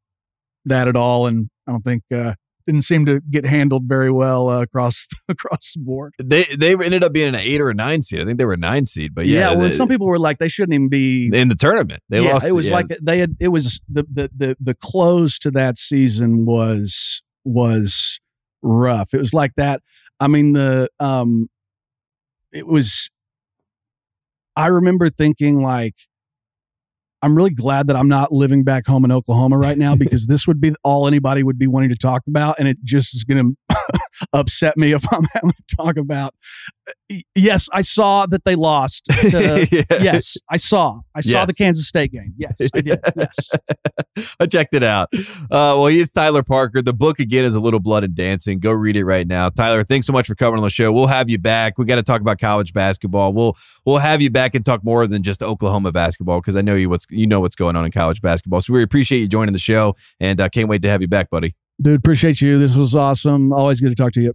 that at all. And I don't think uh, didn't seem to get handled very well uh, across across the board. They they ended up being an eight or a nine seed. I think they were a nine seed, but yeah, well, they- some people were like they shouldn't even be. in the tournament they yeah, lost. it was yeah. like they had. It was the, the the the close to that season was was rough. It was like that. I mean the um, it was. I remember thinking like, I'm really glad that I'm not living back home in Oklahoma right now because this would be all anybody would be wanting to talk about, and it just is going to upset me if I'm having to talk about yes, I saw that they lost. To, yeah. Yes, I saw. I saw yes. the Kansas State game. Yes, I did. Yes, I checked it out. Uh, well, he's Tyler Parker. The book again is a little blood and dancing. Go read it right now, Tyler. Thanks so much for coming on the show. We'll have you back. We got to talk about college basketball. We'll we'll have you back and talk more than just Oklahoma basketball because I know you what's you know what's going on in college basketball. So we appreciate you joining the show and uh, can't wait to have you back, buddy. Dude, appreciate you. This was awesome. Always good to talk to you.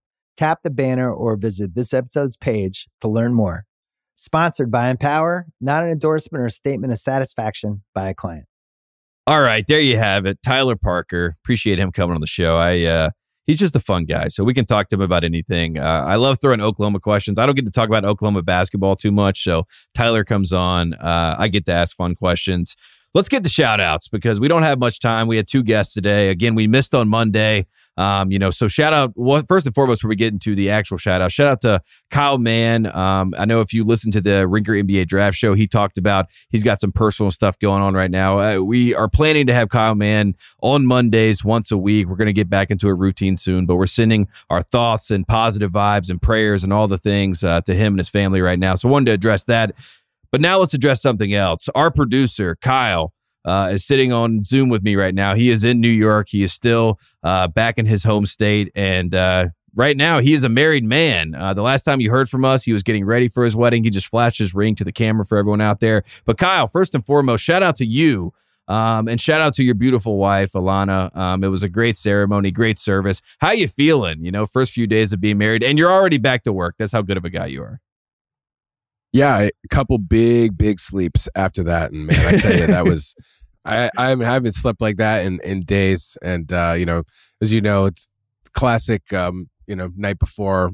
Tap the banner or visit this episode's page to learn more. Sponsored by Empower, not an endorsement or statement of satisfaction by a client. All right, there you have it. Tyler Parker. Appreciate him coming on the show. I uh he's just a fun guy, so we can talk to him about anything. Uh, I love throwing Oklahoma questions. I don't get to talk about Oklahoma basketball too much, so Tyler comes on. Uh, I get to ask fun questions. Let's get the shout outs because we don't have much time. We had two guests today. Again, we missed on Monday. Um, you know, so shout out well, first and foremost before we get into the actual shout out. Shout out to Kyle Mann. Um, I know if you listen to the Ringer NBA draft show, he talked about he's got some personal stuff going on right now. Uh, we are planning to have Kyle Mann on Mondays once a week. We're going to get back into a routine soon, but we're sending our thoughts and positive vibes and prayers and all the things uh, to him and his family right now. So I wanted to address that. But now let's address something else. Our producer, Kyle, uh, is sitting on Zoom with me right now. He is in New York. He is still uh, back in his home state. And uh, right now, he is a married man. Uh, the last time you heard from us, he was getting ready for his wedding. He just flashed his ring to the camera for everyone out there. But Kyle, first and foremost, shout out to you. Um, and shout out to your beautiful wife, Alana. Um, it was a great ceremony, great service. How you feeling? You know, first few days of being married, and you're already back to work. That's how good of a guy you are. Yeah, a couple big, big sleeps after that, and man, I tell you, that was I I haven't, I haven't slept like that in in days, and uh, you know, as you know, it's classic. Um, you know, night before,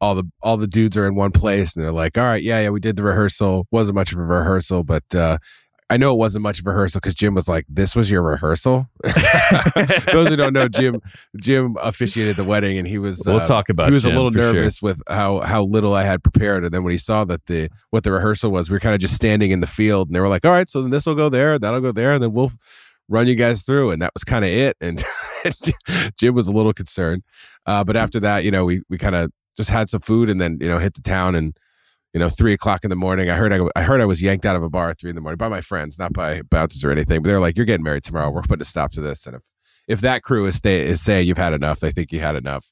all the all the dudes are in one place, and they're like, "All right, yeah, yeah, we did the rehearsal. wasn't much of a rehearsal, but uh, I know it wasn't much of a rehearsal because Jim was like, "This was your rehearsal." Those who don't know, Jim Jim officiated the wedding, and he was. We'll uh, talk about. He was Jim, a little nervous sure. with how how little I had prepared, and then when he saw that the what the rehearsal was, we were kind of just standing in the field, and they were like, "All right, so then this will go there, that'll go there, and then we'll run you guys through," and that was kind of it. And Jim was a little concerned, uh, but after that, you know, we we kind of just had some food, and then you know hit the town and you know, three o'clock in the morning. I heard I, I heard I was yanked out of a bar at three in the morning by my friends, not by bouncers or anything. But they're like, "You're getting married tomorrow. We're putting a stop to this." And if if that crew is stay is saying you've had enough, they think you had enough.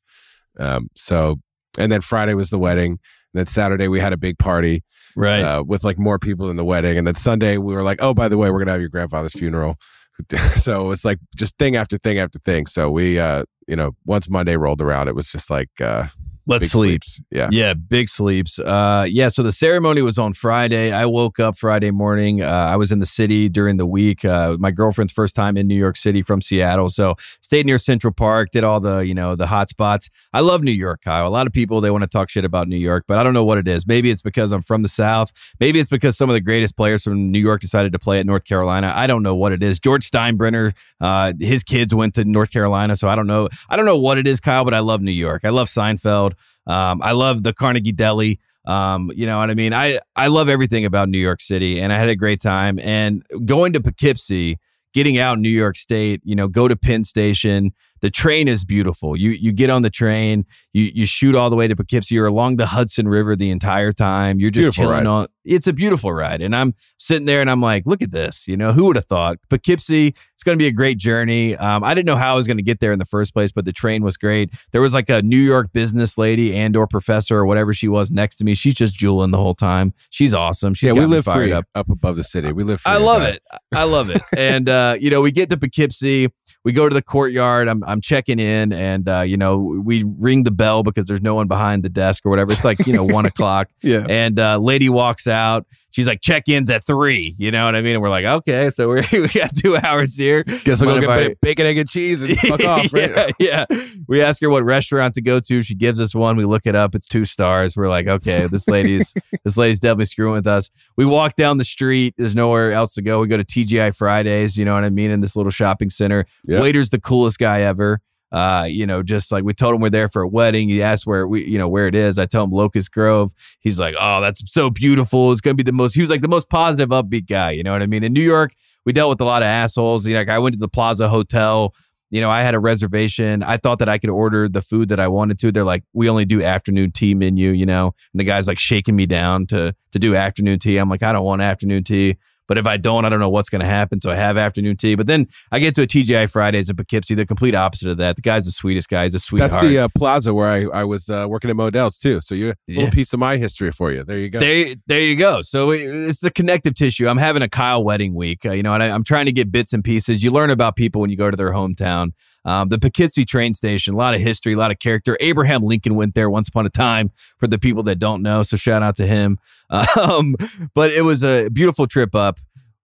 Um, so, and then Friday was the wedding. And then Saturday we had a big party, right, uh, with like more people than the wedding. And then Sunday we were like, "Oh, by the way, we're gonna have your grandfather's funeral." so it's like just thing after thing after thing. So we, uh, you know, once Monday rolled around, it was just like. Uh, Let's big sleep. Sleeps. Yeah. Yeah. Big sleeps. Uh, yeah. So the ceremony was on Friday. I woke up Friday morning. Uh, I was in the city during the week. Uh, my girlfriend's first time in New York City from Seattle. So stayed near Central Park, did all the, you know, the hot spots. I love New York, Kyle. A lot of people, they want to talk shit about New York, but I don't know what it is. Maybe it's because I'm from the South. Maybe it's because some of the greatest players from New York decided to play at North Carolina. I don't know what it is. George Steinbrenner, uh, his kids went to North Carolina. So I don't know. I don't know what it is, Kyle, but I love New York. I love Seinfeld. Um, I love the Carnegie Deli. Um, you know what I mean? I, I love everything about New York City and I had a great time. And going to Poughkeepsie, getting out in New York State, you know, go to Penn Station. The train is beautiful. You you get on the train, you you shoot all the way to Poughkeepsie. You're along the Hudson River the entire time. You're just Beautiful chilling ride. on. It's a beautiful ride, and I'm sitting there and I'm like, look at this. You know, who would have thought Poughkeepsie? It's going to be a great journey. Um, I didn't know how I was going to get there in the first place, but the train was great. There was like a New York business lady and or professor or whatever she was next to me. She's just jeweling the whole time. She's awesome. She's yeah, we live free up. up. above the city. We live. Free I love it. I love it. and uh, you know, we get to Poughkeepsie, we go to the courtyard. I'm I'm checking in, and uh, you know, we ring the bell because there's no one behind the desk or whatever. It's like you know one o'clock, Yeah. and uh, lady walks out. She's like, check in's at three. You know what I mean? And we're like, okay, so we're, we got two hours here. Guess we'll go get I- bacon, egg, and cheese and fuck off. Right? yeah, yeah. We ask her what restaurant to go to. She gives us one. We look it up. It's two stars. We're like, okay, this lady's this lady's definitely screwing with us. We walk down the street. There's nowhere else to go. We go to TGI Fridays. You know what I mean? In this little shopping center. Yep. Waiter's the coolest guy ever. Uh, you know, just like we told him we're there for a wedding. He asked where we, you know, where it is. I tell him Locust Grove. He's like, oh, that's so beautiful. It's gonna be the most. He was like the most positive, upbeat guy. You know what I mean? In New York, we dealt with a lot of assholes. You know, like I went to the Plaza Hotel. You know, I had a reservation. I thought that I could order the food that I wanted to. They're like, we only do afternoon tea menu, you know, and the guy's like shaking me down to to do afternoon tea. I'm like, I don't want afternoon tea. But if I don't, I don't know what's going to happen. So I have afternoon tea. But then I get to a TGI Fridays in Poughkeepsie, the complete opposite of that. The guy's the sweetest guy. He's a sweetheart. That's the uh, plaza where I, I was uh, working at Modell's too. So you a little Yeah. piece of my history for you. There you go. There, there you go. So it- it's the connective tissue. I'm having a Kyle wedding week, uh, you know, and I, I'm trying to get bits and pieces. You learn about people when you go to their hometown. Um, the Poughkeepsie train station, a lot of history, a lot of character. Abraham Lincoln went there once upon a time. For the people that don't know, so shout out to him. Um, but it was a beautiful trip up.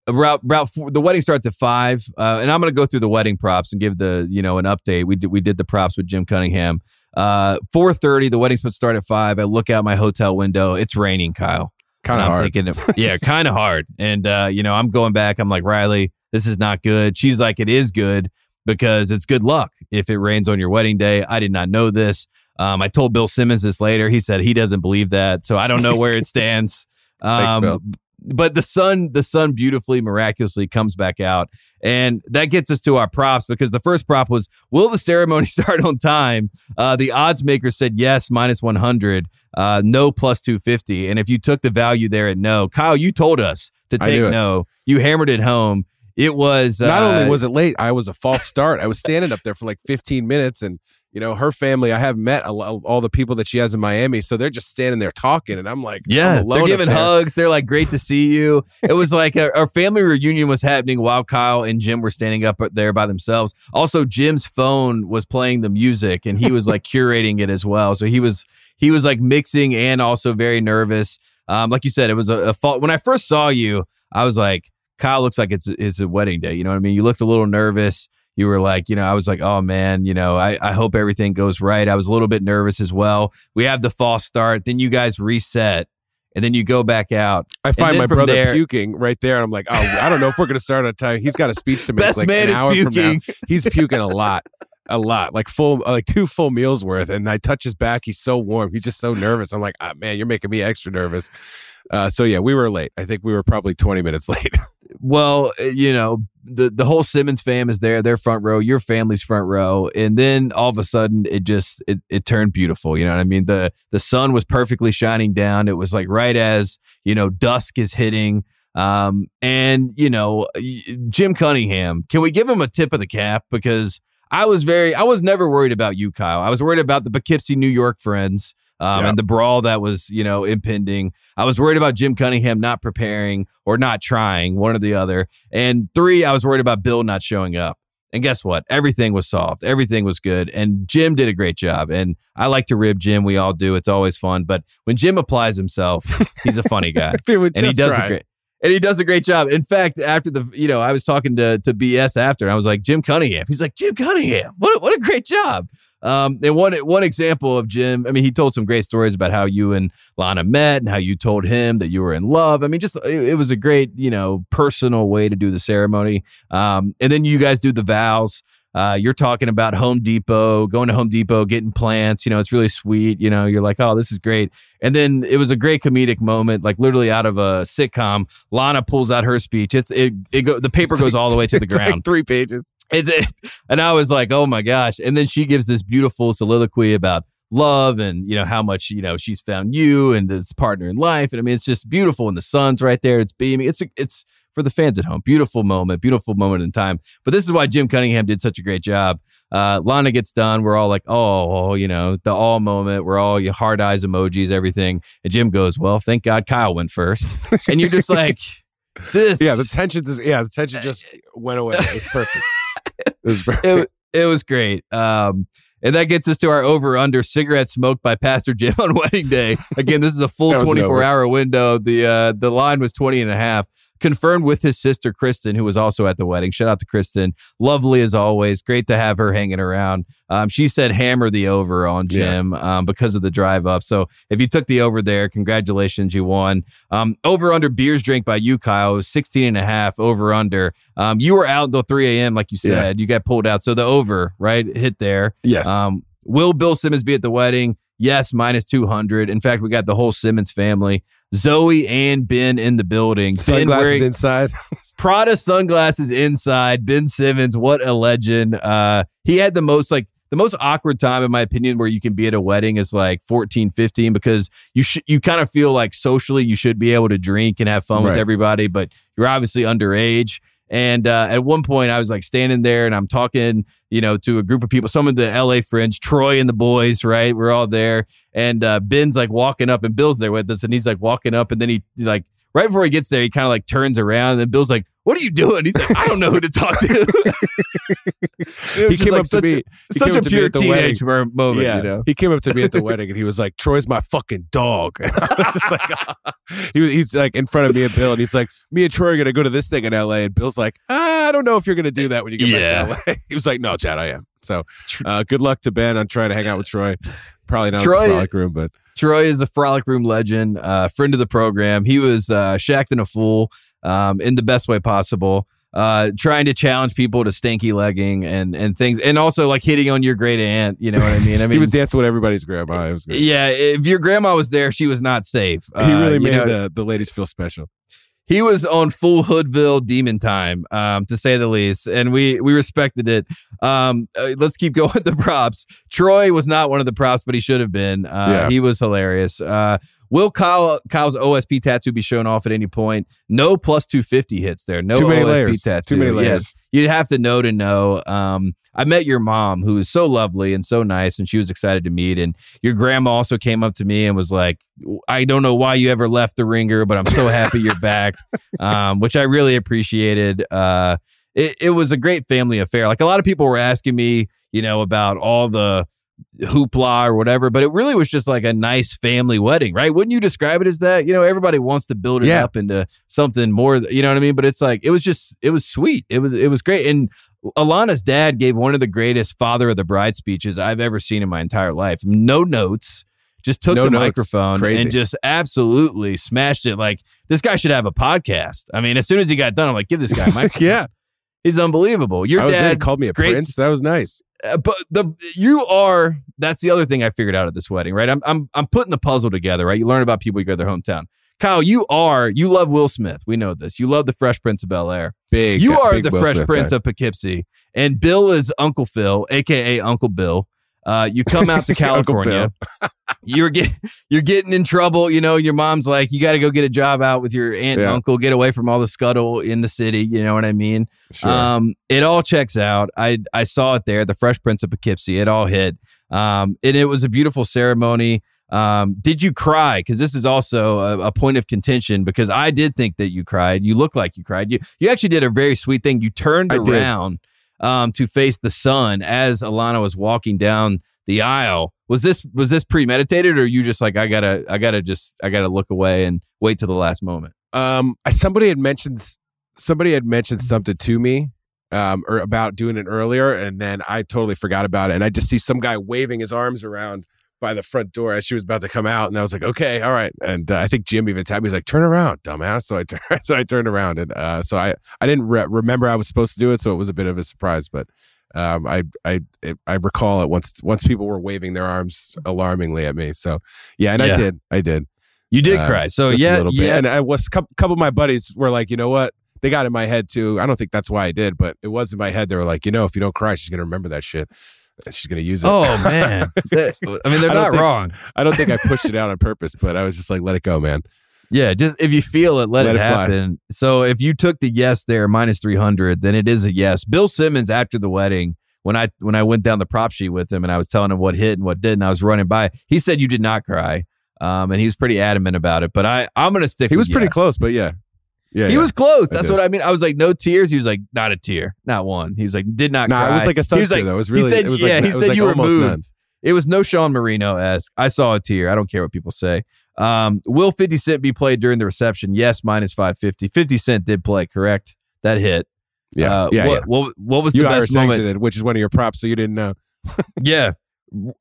About, about four, the wedding starts at five, uh, and I'm going to go through the wedding props and give the you know an update. We did we did the props with Jim Cunningham. Uh, four thirty, the wedding's supposed to start at five. I look out my hotel window. It's raining, Kyle. Kind of hard. thinking, yeah, kind of hard. And uh, you know, I'm going back. I'm like, Riley, this is not good. She's like, it is good because it's good luck if it rains on your wedding day. I did not know this. Um, I told Bill Simmons this later. He said he doesn't believe that, so I don't know where it stands. Thanks, Um, Bill. But the sun, the sun beautifully, miraculously comes back out, and that gets us to our props because the first prop was, "Will the ceremony start on time?" Uh, the odds maker said yes, minus one hundred, uh, no, plus two fifty. And if you took the value there at no, Kyle, you told us to take no. You hammered it home. It was Not uh, only was it late, I was a false start. I was standing up there for like 15 minutes, and you know her family. I have met a, all the people that she has in Miami, so they're just standing there talking, and I'm like, Yeah, I'm they're giving hugs. They're like, "Great to see you." It was like a, our family reunion was happening while Kyle and Jim were standing up there by themselves. Also, Jim's phone was playing the music, and he was like curating it as well. So he was he was like mixing and also very nervous. Um, like you said, it was a, a fault. When I first saw you, I was like, Kyle looks like it's it's a wedding day. You know what I mean? You looked a little nervous. You were like, you know, I was like, oh man, you know, I, I hope everything goes right. I was a little bit nervous as well. We have the false start. Then you guys reset and then you go back out. I find my brother there- puking right there, and I'm like, oh, I don't know if we're gonna start on time. He's got a speech to make. Best like man an is hour from now. puking. He's puking a lot, a lot, like full, like two full meals worth. And I touch his back. He's so warm. He's just so nervous. I'm like, ah, man, you're making me extra nervous. Uh, so yeah, we were late. I think we were probably 20 minutes late. Well, uh, you know, the the whole Simmons fam is there, their front row, your family's front row, and then all of a sudden it just it, it turned beautiful. You know what I mean? The the sun was perfectly shining down. It was like right as you know dusk is hitting. Um, and you know, Jim Cunningham, can we give him a tip of the cap? Because I was very, I was never worried about you, Kyle. I was worried about the Poughkeepsie, New York friends. Um, Yeah. and the brawl that was, you know, impending. I was worried about Jim Cunningham not preparing or not trying, one or the other. And three, I was worried about Bill not showing up. And guess what? Everything was solved. Everything was good. And Jim did a great job. And I like to rib Jim. We all do. It's always fun. But when Jim applies himself, he's a funny guy If it would and he does a great and he does a great job. In fact, after the you know, I was talking to to BS after, and I was like Jim Cunningham. He's like Jim Cunningham. What a, what a great job. Um, and one one example of Jim. I mean, he told some great stories about how you and Lana met and how you told him that you were in love. I mean, just it, it was a great you know personal way to do the ceremony. Um, and then you guys do the vows. Uh, you're talking about Home Depot, going to Home Depot, getting plants. You know, it's really sweet. You know, you're like, oh, this is great. And then it was a great comedic moment, like literally out of a sitcom. Lana pulls out her speech. It's it it go, the paper goes all the way to the It's like ground. three pages. It's it, and I was like, oh my gosh. And then she gives this beautiful soliloquy about love and you know how much you know she's found you and this partner in life. And I mean, it's just beautiful. And the sun's right there. It's beaming. It's it's for the fans at home. Beautiful moment, beautiful moment in time. But this is why Jim Cunningham did such a great job. Uh, Lana gets done. We're all like, oh, you know, the all moment. We're all you hard eyes emojis, everything. And Jim goes, well, thank God Kyle went first. And you're just like, this. Yeah, the tension just yeah, the tension just went away. It was perfect. It was perfect. It, it was great. Um, and that gets us to our over under cigarette smoked by Pastor Jim on wedding day. Again, this is a full 24 hour window. The uh, the line was 20 and a half confirmed with his sister Kristen, who was also at the wedding. Shout out to Kristen, lovely as always. Great to have her hanging around. Um, she said hammer the over on Jim yeah. um, because of the drive up. So if you took the over there, congratulations, you won. Um, over under beers drink by you, Kyle, was 16 and a half over under. Um, you were out until 3 a.m. like you said. Yeah. You got pulled out. So the over right hit there. Yes. Um, will Bill Simmons be at the wedding? Yes, minus 200. In fact, we got the whole Simmons family. Zoe and Ben in the building. Sunglasses wearing, inside. Prada sunglasses inside. Ben Simmons, what a legend. Uh, he had the most like the most awkward time in my opinion where you can be at a wedding is like 14 15 because you should you kind of feel like socially you should be able to drink and have fun right. with everybody but you're obviously underage and uh, at one point, I was like standing there and I'm talking, you know, to a group of people, some of the LA friends, Troy and the boys, right? We're all there. And uh, Ben's like walking up and Bill's there with us. And he's like walking up and then he like, right before he gets there, he kind of like turns around and Bill's like, what are you doing? He's like, I don't know who to talk to. he came like up to me. Such a pure teenage wedding. moment. Yeah. You know? He came up to me at the wedding and he was like, Troy's my fucking dog. like, he was, he's like in front of me and Bill and he's like, me and Troy are going to go to this thing in LA. And Bill's like, ah, I don't know if you're going to do that when you get yeah. back to LA. he was like, no, Chad, I am. So uh, good luck to Ben on trying to hang out with Troy. Probably not Troy, in the frolic room, but Troy is a frolic room legend, uh, friend of the program. He was uh, shacked in a fool um, in the best way possible. Uh, trying to challenge people to stanky legging and and things, and also like hitting on your great aunt. You know what I mean? I mean, he was dancing with everybody's grandma. It was good. Yeah, if your grandma was there, she was not safe. He really uh, made know, the the ladies feel special he was on full Hoodville demon time, um, to say the least, and we we respected it. Um, uh, let's keep going with the props. Troy was not one of the props, but he should have been. Uh, yeah. He was hilarious. Uh, Will Kyle Kyle's OSP tattoo be shown off at any point? No plus two fifty hits there. No OSP layers. tattoo. Too many layers. Yes. You'd have to know to know. Um, I met your mom, who is so lovely and so nice, and she was excited to meet. And your grandma also came up to me and was like, "I don't know why you ever left the ringer, but I'm so happy you're back," um, which I really appreciated. Uh, it, it was a great family affair. Like a lot of people were asking me, you know, about all the hoopla or whatever, but it really was just like a nice family wedding, right? Wouldn't you describe it as that? You know, everybody wants to build it yeah. up into something more, you know what I mean? But it's like it was just it was sweet. It was it was great. And Alana's dad gave one of the greatest father of the bride speeches I've ever seen in my entire life. No notes, just took no the notes. microphone Crazy. and just absolutely smashed it. Like this guy should have a podcast. I mean, as soon as he got done, I'm like, give this guy a microphone. yeah. He's unbelievable. Your dad called me a great, prince. That was nice. Uh, but the you are that's the other thing I figured out at this wedding, right? I'm I'm I'm putting the puzzle together, right? You learn about people you go to their hometown. Kyle, you are you love Will Smith. We know this. You love the Fresh Prince of Bel Air. Big. You are big the Will Fresh Smith Prince guy. of Poughkeepsie, and Bill is Uncle Phil, aka Uncle Bill. Uh, you come out to California. You're getting you're getting in trouble. You know, your mom's like, you got to go get a job out with your aunt yeah. and uncle. Get away from all the scuttle in the city. You know what I mean? Sure. Um, it all checks out. I I saw it there. The Fresh Prince of Poughkeepsie. It all hit. Um, and it was a beautiful ceremony. Um, did you cry? Because this is also a, a, point of contention. Because I did think that you cried. You look like you cried. You you actually did a very sweet thing. You turned I around um, to face the sun as Alana was walking down the aisle. Was this was this premeditated, or you just like I gotta I gotta just I gotta look away and wait till the last moment? Um, somebody had mentioned somebody had mentioned something to me um, or about doing it earlier, and then I totally forgot about it. And I just see some guy waving his arms around by the front door as she was about to come out, and I was like, okay, all right. And uh, I think Jim even tapped me. He's like, turn around, dumbass. So I turned, so I turned around, and uh, so I I didn't re- remember I was supposed to do it, so it was a bit of a surprise, but. Um, I I I recall it once once people were waving their arms alarmingly at me. So yeah, and yeah. I did I did. You did uh, cry. So yeah, a yeah. And I was couple, couple of my buddies were like, you know what? they got in my head too. I don't think that's why I did, but it was in my head. They were like, you know, if you don't cry, she's gonna remember that shit. She's gonna use it. Oh man, I mean they're I not think- wrong. I don't think I pushed it out on purpose, but I was just like, let it go, man. Yeah, just if you feel it, let, Let it, it happen. So if you took the yes there minus three hundred, then it is a yes. Bill Simmons after the wedding, when I when I went down the prop sheet with him and I was telling him what hit and what didn't, I was running by. He said you did not cry, um, and he was pretty adamant about it. But I I'm gonna stick. He was pretty yes. close, but yeah, yeah, He yeah. was close. That's did. what I mean. I was like, no tears. He was like, not a tear, not one. He was like, did not Nah, cry. it was like a He thug was tear, like- though. It was really. he said- it was yeah, like, he said like you were moved. none. It was no Sean Marino esque. I saw a tear. I don't care what people say. Um, will 50 Cent be played during the reception? Yes, minus 550. 50 Cent did play, correct? That hit. Yeah, Uh, yeah, what, yeah. What, what was You the Irish best moment? exited, which is one of your props, so you didn't know. Yeah,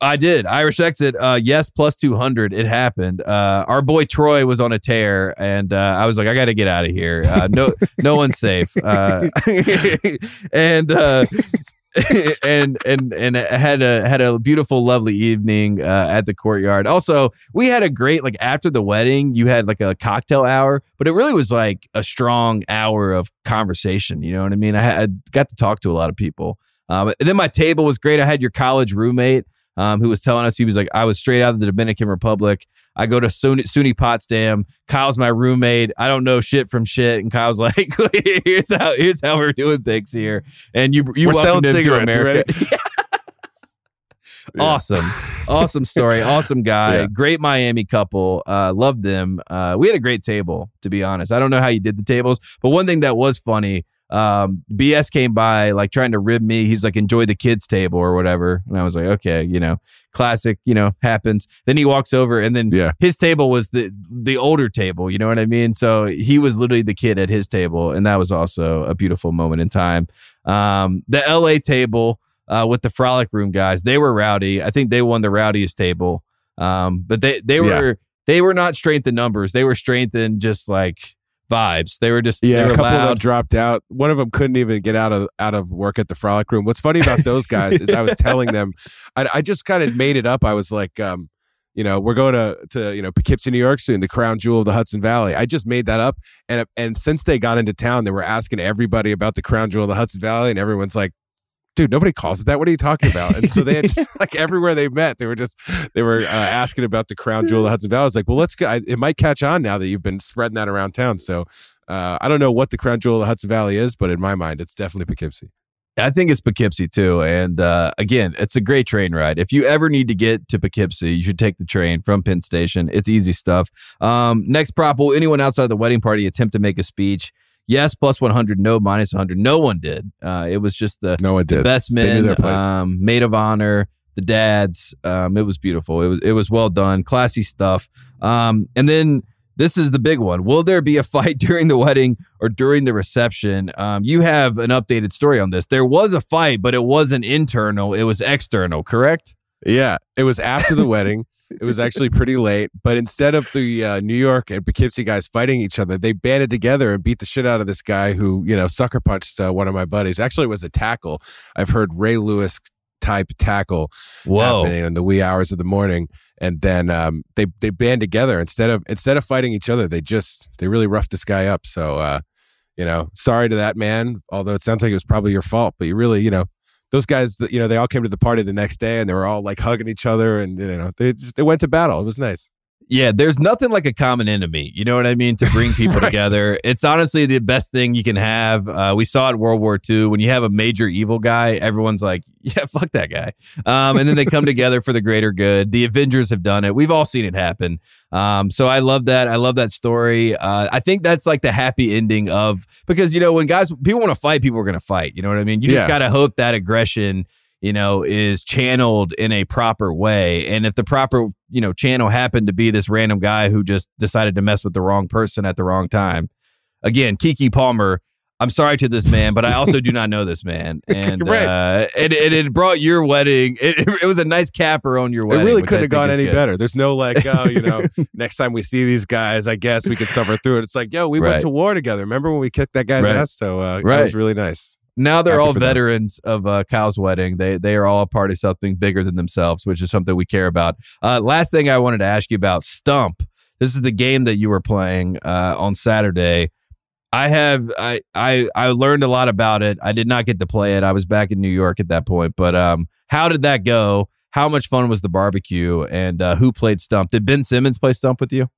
I did. Irish exit. Uh, yes, plus 200. It happened. Uh, our boy Troy was on a tear, and uh, I was like, I got to get out of here. Uh, no, no one's safe. Uh, and, uh, and and and had a had a beautiful lovely evening uh, at the courtyard. Also we had a great like after the wedding you had like a cocktail hour but it really was like a strong hour of conversation you know what i mean? I, had, I got to talk to a lot of people. Um, and then my table was great. I had your college roommate um, who was telling us he was like i was straight out of the dominican republic. I go to suny, SUNY potsdam kyle's my roommate. I don't know shit from shit. And kyle's like here's how here's how we're doing things here. And you you We're welcomed him to america. Awesome. Awesome story. Awesome guy. Yeah. great miami couple. Uh loved them. Uh we had a great table to be honest. I don't know how you did the tables but one thing that was funny um bs came by like trying to rib me he's like enjoy the kids table or whatever and i was like okay you know classic you know happens then he walks over and then Yeah. his table was the the older table you know what i mean so he was literally the kid at his table and that was also a beautiful moment in time um the la table uh, with the frolic room guys. They were rowdy. I think they won the rowdiest table. Um, but they they Yeah. were they were not strength in numbers. They were strength in just like vibes. They were just Yeah, they a were couple of them dropped out. One of them couldn't even get out of out of work at the frolic room. What's funny about those guys is I was telling them, I, I just kind of made it up. I was like, um, you know, we're going to to you know Poughkeepsie, New York soon, the crown jewel of the Hudson Valley. I just made that up, and and since they got into town, they were asking everybody about the crown jewel of the Hudson Valley, and everyone's like. Dude, nobody calls it that. What are you talking about? And so they had just like everywhere they met, they were just they were uh, asking about the crown jewel of the Hudson Valley. I was like, well, let's go. I, it might catch on now that you've been spreading that around town. So uh, I don't know what the crown jewel of the Hudson Valley is, but in my mind, it's definitely Poughkeepsie. I think it's Poughkeepsie too. And uh, again, it's a great train ride. If you ever need to get to Poughkeepsie, you should take the train from Penn Station. It's easy stuff. Um, next prop: Will anyone outside the wedding party attempt to make a speech? Yes, plus one hundred. No, minus one hundred. No one did. Uh, it was just the No one the did. best They men, um, maid of honor, the dads. Um, it was beautiful. It was it was well done, classy stuff. Um, and then this is the big one. Will there be a fight during the wedding or during the reception? Um, you have an updated story on this. There was a fight, but it wasn't internal. It was external. Correct? Yeah, it was after the wedding. It was actually pretty late, but instead of the uh, New York and Poughkeepsie guys fighting each other, they banded together and beat the shit out of this guy who, you know, sucker punched uh, one of my buddies. Actually, it was a tackle. I've heard Ray Lewis type tackle Whoa. happening in the wee hours of the morning, and then um, they they band together instead of instead of fighting each other. They just they really roughed this guy up. So, uh, you know, sorry to that man. Although it sounds like it was probably your fault, but you really, you know, those guys, you know, they all came to the party the next day and they were all like hugging each other, and you know, they just they went to battle. It was nice. Yeah, there's nothing like a common enemy. You know what I mean? To bring people Right. together. It's honestly the best thing you can have. Uh, we saw it World War II. When you have a major evil guy, everyone's like, yeah, fuck that guy. Um, and then they come together for the greater good. The Avengers have done it. We've all seen it happen. Um, so I love that. I love that story. Uh, I think that's like the happy ending of, because, you know, when guys, people want to fight, people are going to fight. You know what I mean? You just Yeah. got to hope that aggression you know, is channeled in a proper way. And if the proper, you know, channel happened to be this random guy who just decided to mess with the wrong person at the wrong time, again, Keke Palmer. I'm sorry to this man, but I also do not know this man, and Right. uh, and it brought your wedding. It, it was a nice capper on your wedding. It really couldn't have gone any good. better. There's no like, oh, you know, next time we see these guys, I guess we can suffer through it. It's like, yo, we Right. went to war together. Remember when we kicked that guy's Right. ass? So uh, Right. that was really nice. Now they're Happy all for them. veterans of uh, Kyle's wedding. They they are all a part of something bigger than themselves, which is something we care about. Uh, last thing I wanted to ask you about Stump. This is the game that you were playing uh, on Saturday. I have I I I learned a lot about it. I did not get to play it. I was back in New York at that point. But um, how did that go? How much fun was the barbecue? And uh, who played stump? Did Ben Simmons play stump with you?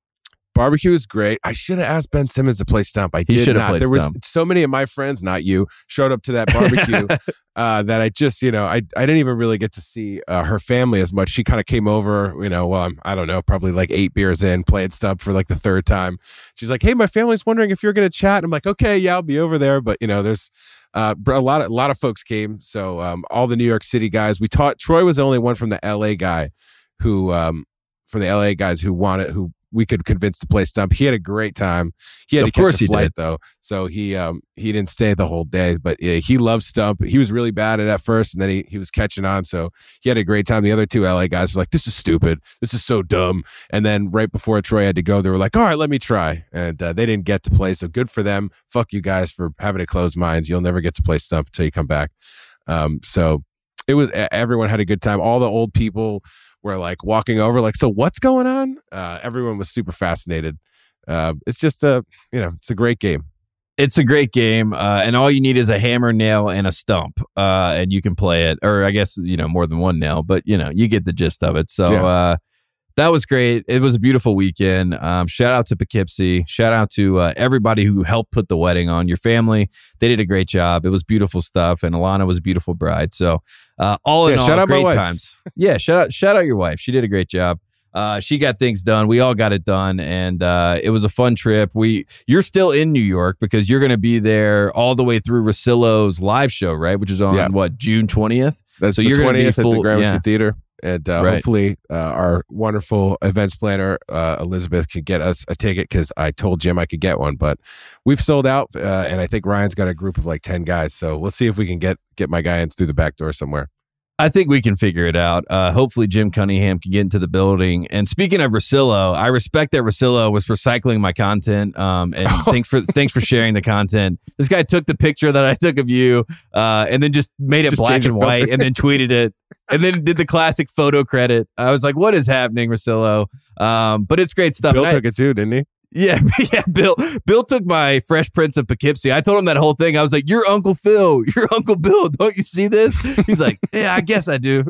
Barbecue is great. I should have asked Ben Simmons to play stump. I He did not. there stump. was so many of my friends, not you, showed up to that barbecue uh, that I just, you know, I I didn't even really get to see uh, her family as much. She kind of came over, you know, well, I'm, I don't know, probably like eight beers in, played stump for like the third time. She's like, "Hey, my family's wondering if you're going to chat." I'm like, "Okay, yeah, I'll be over there." But you know, there's uh, a lot of a lot of folks came, so um, all the New York City guys. We taught Troy was the only one from the L.A. guy who um, from the LA guys who wanted who we could convince to play stump. He had a great time. He had Of to course he flight did. though, so he um he didn't stay the whole day. But yeah, he loved stump. He was really bad at it at first, and then he he was catching on. So he had a great time. The other two LA guys were like, "This is stupid. This is so dumb." And then right before Troy had to go, they were like, "All right, let me try." And uh, they didn't get to play, so good for them. Fuck you guys for having a closed mind. You'll never get to play stump until you come back. Um, so it was everyone had a good time. All the old people were like walking over, like, so what's going on? Uh, everyone was super fascinated. Uh, it's just a you know, it's a great game. It's a great game, uh, and all you need is a hammer, nail, and a stump, uh, and you can play it. Or I guess you know more than one nail, but you know you get the gist of it. So Yeah. uh, that was great. It was a beautiful weekend. Um, shout out to Poughkeepsie. Shout out to uh, everybody who helped put the wedding on. Your family, they did a great job. It was beautiful stuff, and Alana was a beautiful bride. So uh, all in Yeah, all, shout out great times. yeah, shout out shout out your wife. She did a great job. Uh, she got things done. We all got it done, and uh, it was a fun trip. We you're still in New York because you're going to be there all the way through Russillo's live show, right? Which is on Yeah. what June twentieth. That's So the you're twentieth at the Gramercy yeah. Theater, and uh, Right. hopefully uh, our wonderful events planner uh, Elizabeth can get us a ticket because I told Jim I could get one, but we've sold out, uh, and I think Ryan's got a group of like ten guys, so we'll see if we can get get my guy in through the back door somewhere. I think we can figure it out. Uh, hopefully, Jim Cunningham can get into the building. And speaking of Russillo, I respect that Russillo was recycling my content. Um, and thanks for thanks for sharing the content. This guy took the picture that I took of you, uh, and then just made it Just black and white, and then tweeted it, and then did the classic photo credit. I was like, "What is happening, Russillo?" Um, but it's great stuff. Bill And I- took it too, didn't he? Yeah, yeah. Bill, Bill took my Fresh Prince of Poughkeepsie. I told him that whole thing. I was like, "You're Uncle Phil. You're Uncle Bill. Don't you see this?" He's like, "Yeah, I guess I do."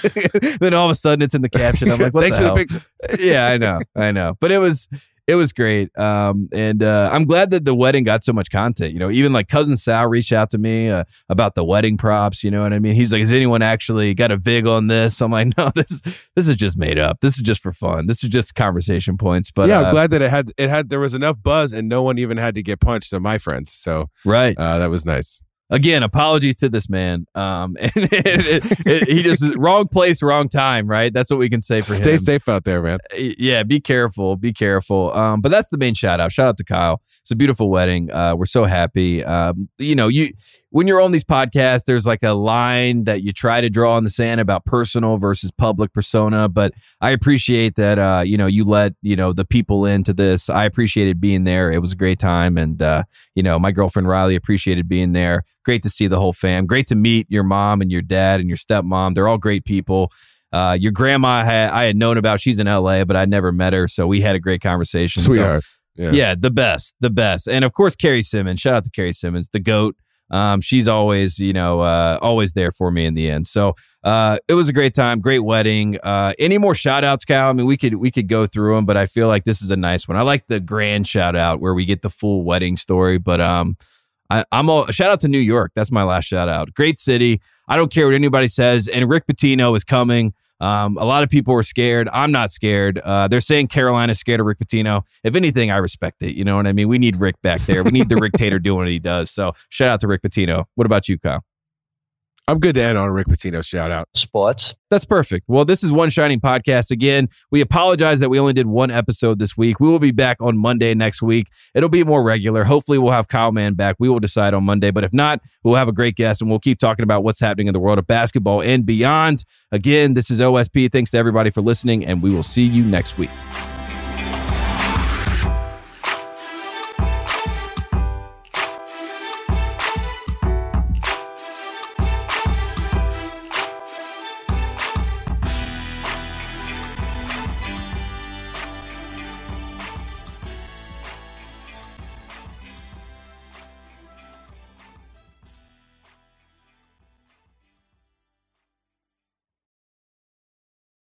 then all of a sudden, it's in the caption. I'm like, "What Thanks the for hell?" the picture. yeah, I know, I know. But it was it was great. Um, and uh, I'm glad that the wedding got so much content. You know, even like cousin Sal reached out to me uh, about the wedding props. You know what I mean? He's like, "Has anyone actually got a vig on this?" I'm like, "No, this this is just made up. This is just for fun. This is just conversation points." But yeah, uh, I'm glad that it had it had there was enough buzz and no one even had to get punched to my friends. So right. uh, that was nice. Again apologies to this man. Um and it, it- it- he just wrong place wrong time right? That's what we can say for Stay him. Stay safe out there, man. yeah be careful be careful. Um but that's the main shout out shout out to kyle. It's a beautiful wedding. Uh we're so happy. Um you know you when you're on these podcasts there's like a line that you try to draw in the sand about personal versus public persona but i appreciate that uh you know you let you know the people into this i appreciated being there it was a great time and uh you know my girlfriend riley appreciated being there great to see the whole fam great to meet your mom and your dad and your stepmom they're all great people uh, your grandma had I had known about. She's in L.A., but I'd never met her, so we had a great conversation. So, Sweetheart. Yeah. yeah, the best, the best, and of course Carrie Simmons. Shout out to Carrie Simmons, the goat. Um, she's always, you know, uh, always there for me in the end. So uh, it was a great time, great wedding. Uh, any more shout outs, Cal? I mean, we could we could go through them, but I feel like this is a nice one. I like the grand shout out where we get the full wedding story, but um. I, I'm a shout out to New York. That's my last shout out. Great city. I don't care what anybody says. And Rick Pitino is coming. Um, a lot of people were scared. I'm not scared. Uh, they're saying Carolina's scared of Rick Pitino. If anything, I respect it. You know what I mean? We need Rick back there. We need the Rick Tater doing what he does. So shout out to Rick Pitino. What about you, Kyle? I'm good to end on a Rick Pitino shout out. Sports. That's perfect. Well, this is One Shining Podcast again. We apologize that we only did one episode this week. We will be back on Monday next week. It'll be more regular. Hopefully, we'll have Kyle Mann back. We will decide on Monday. But if not, we'll have a great guest and we'll keep talking about what's happening in the world of basketball and beyond. Again, this is OSP. Thanks to everybody for listening, and we will see you next week.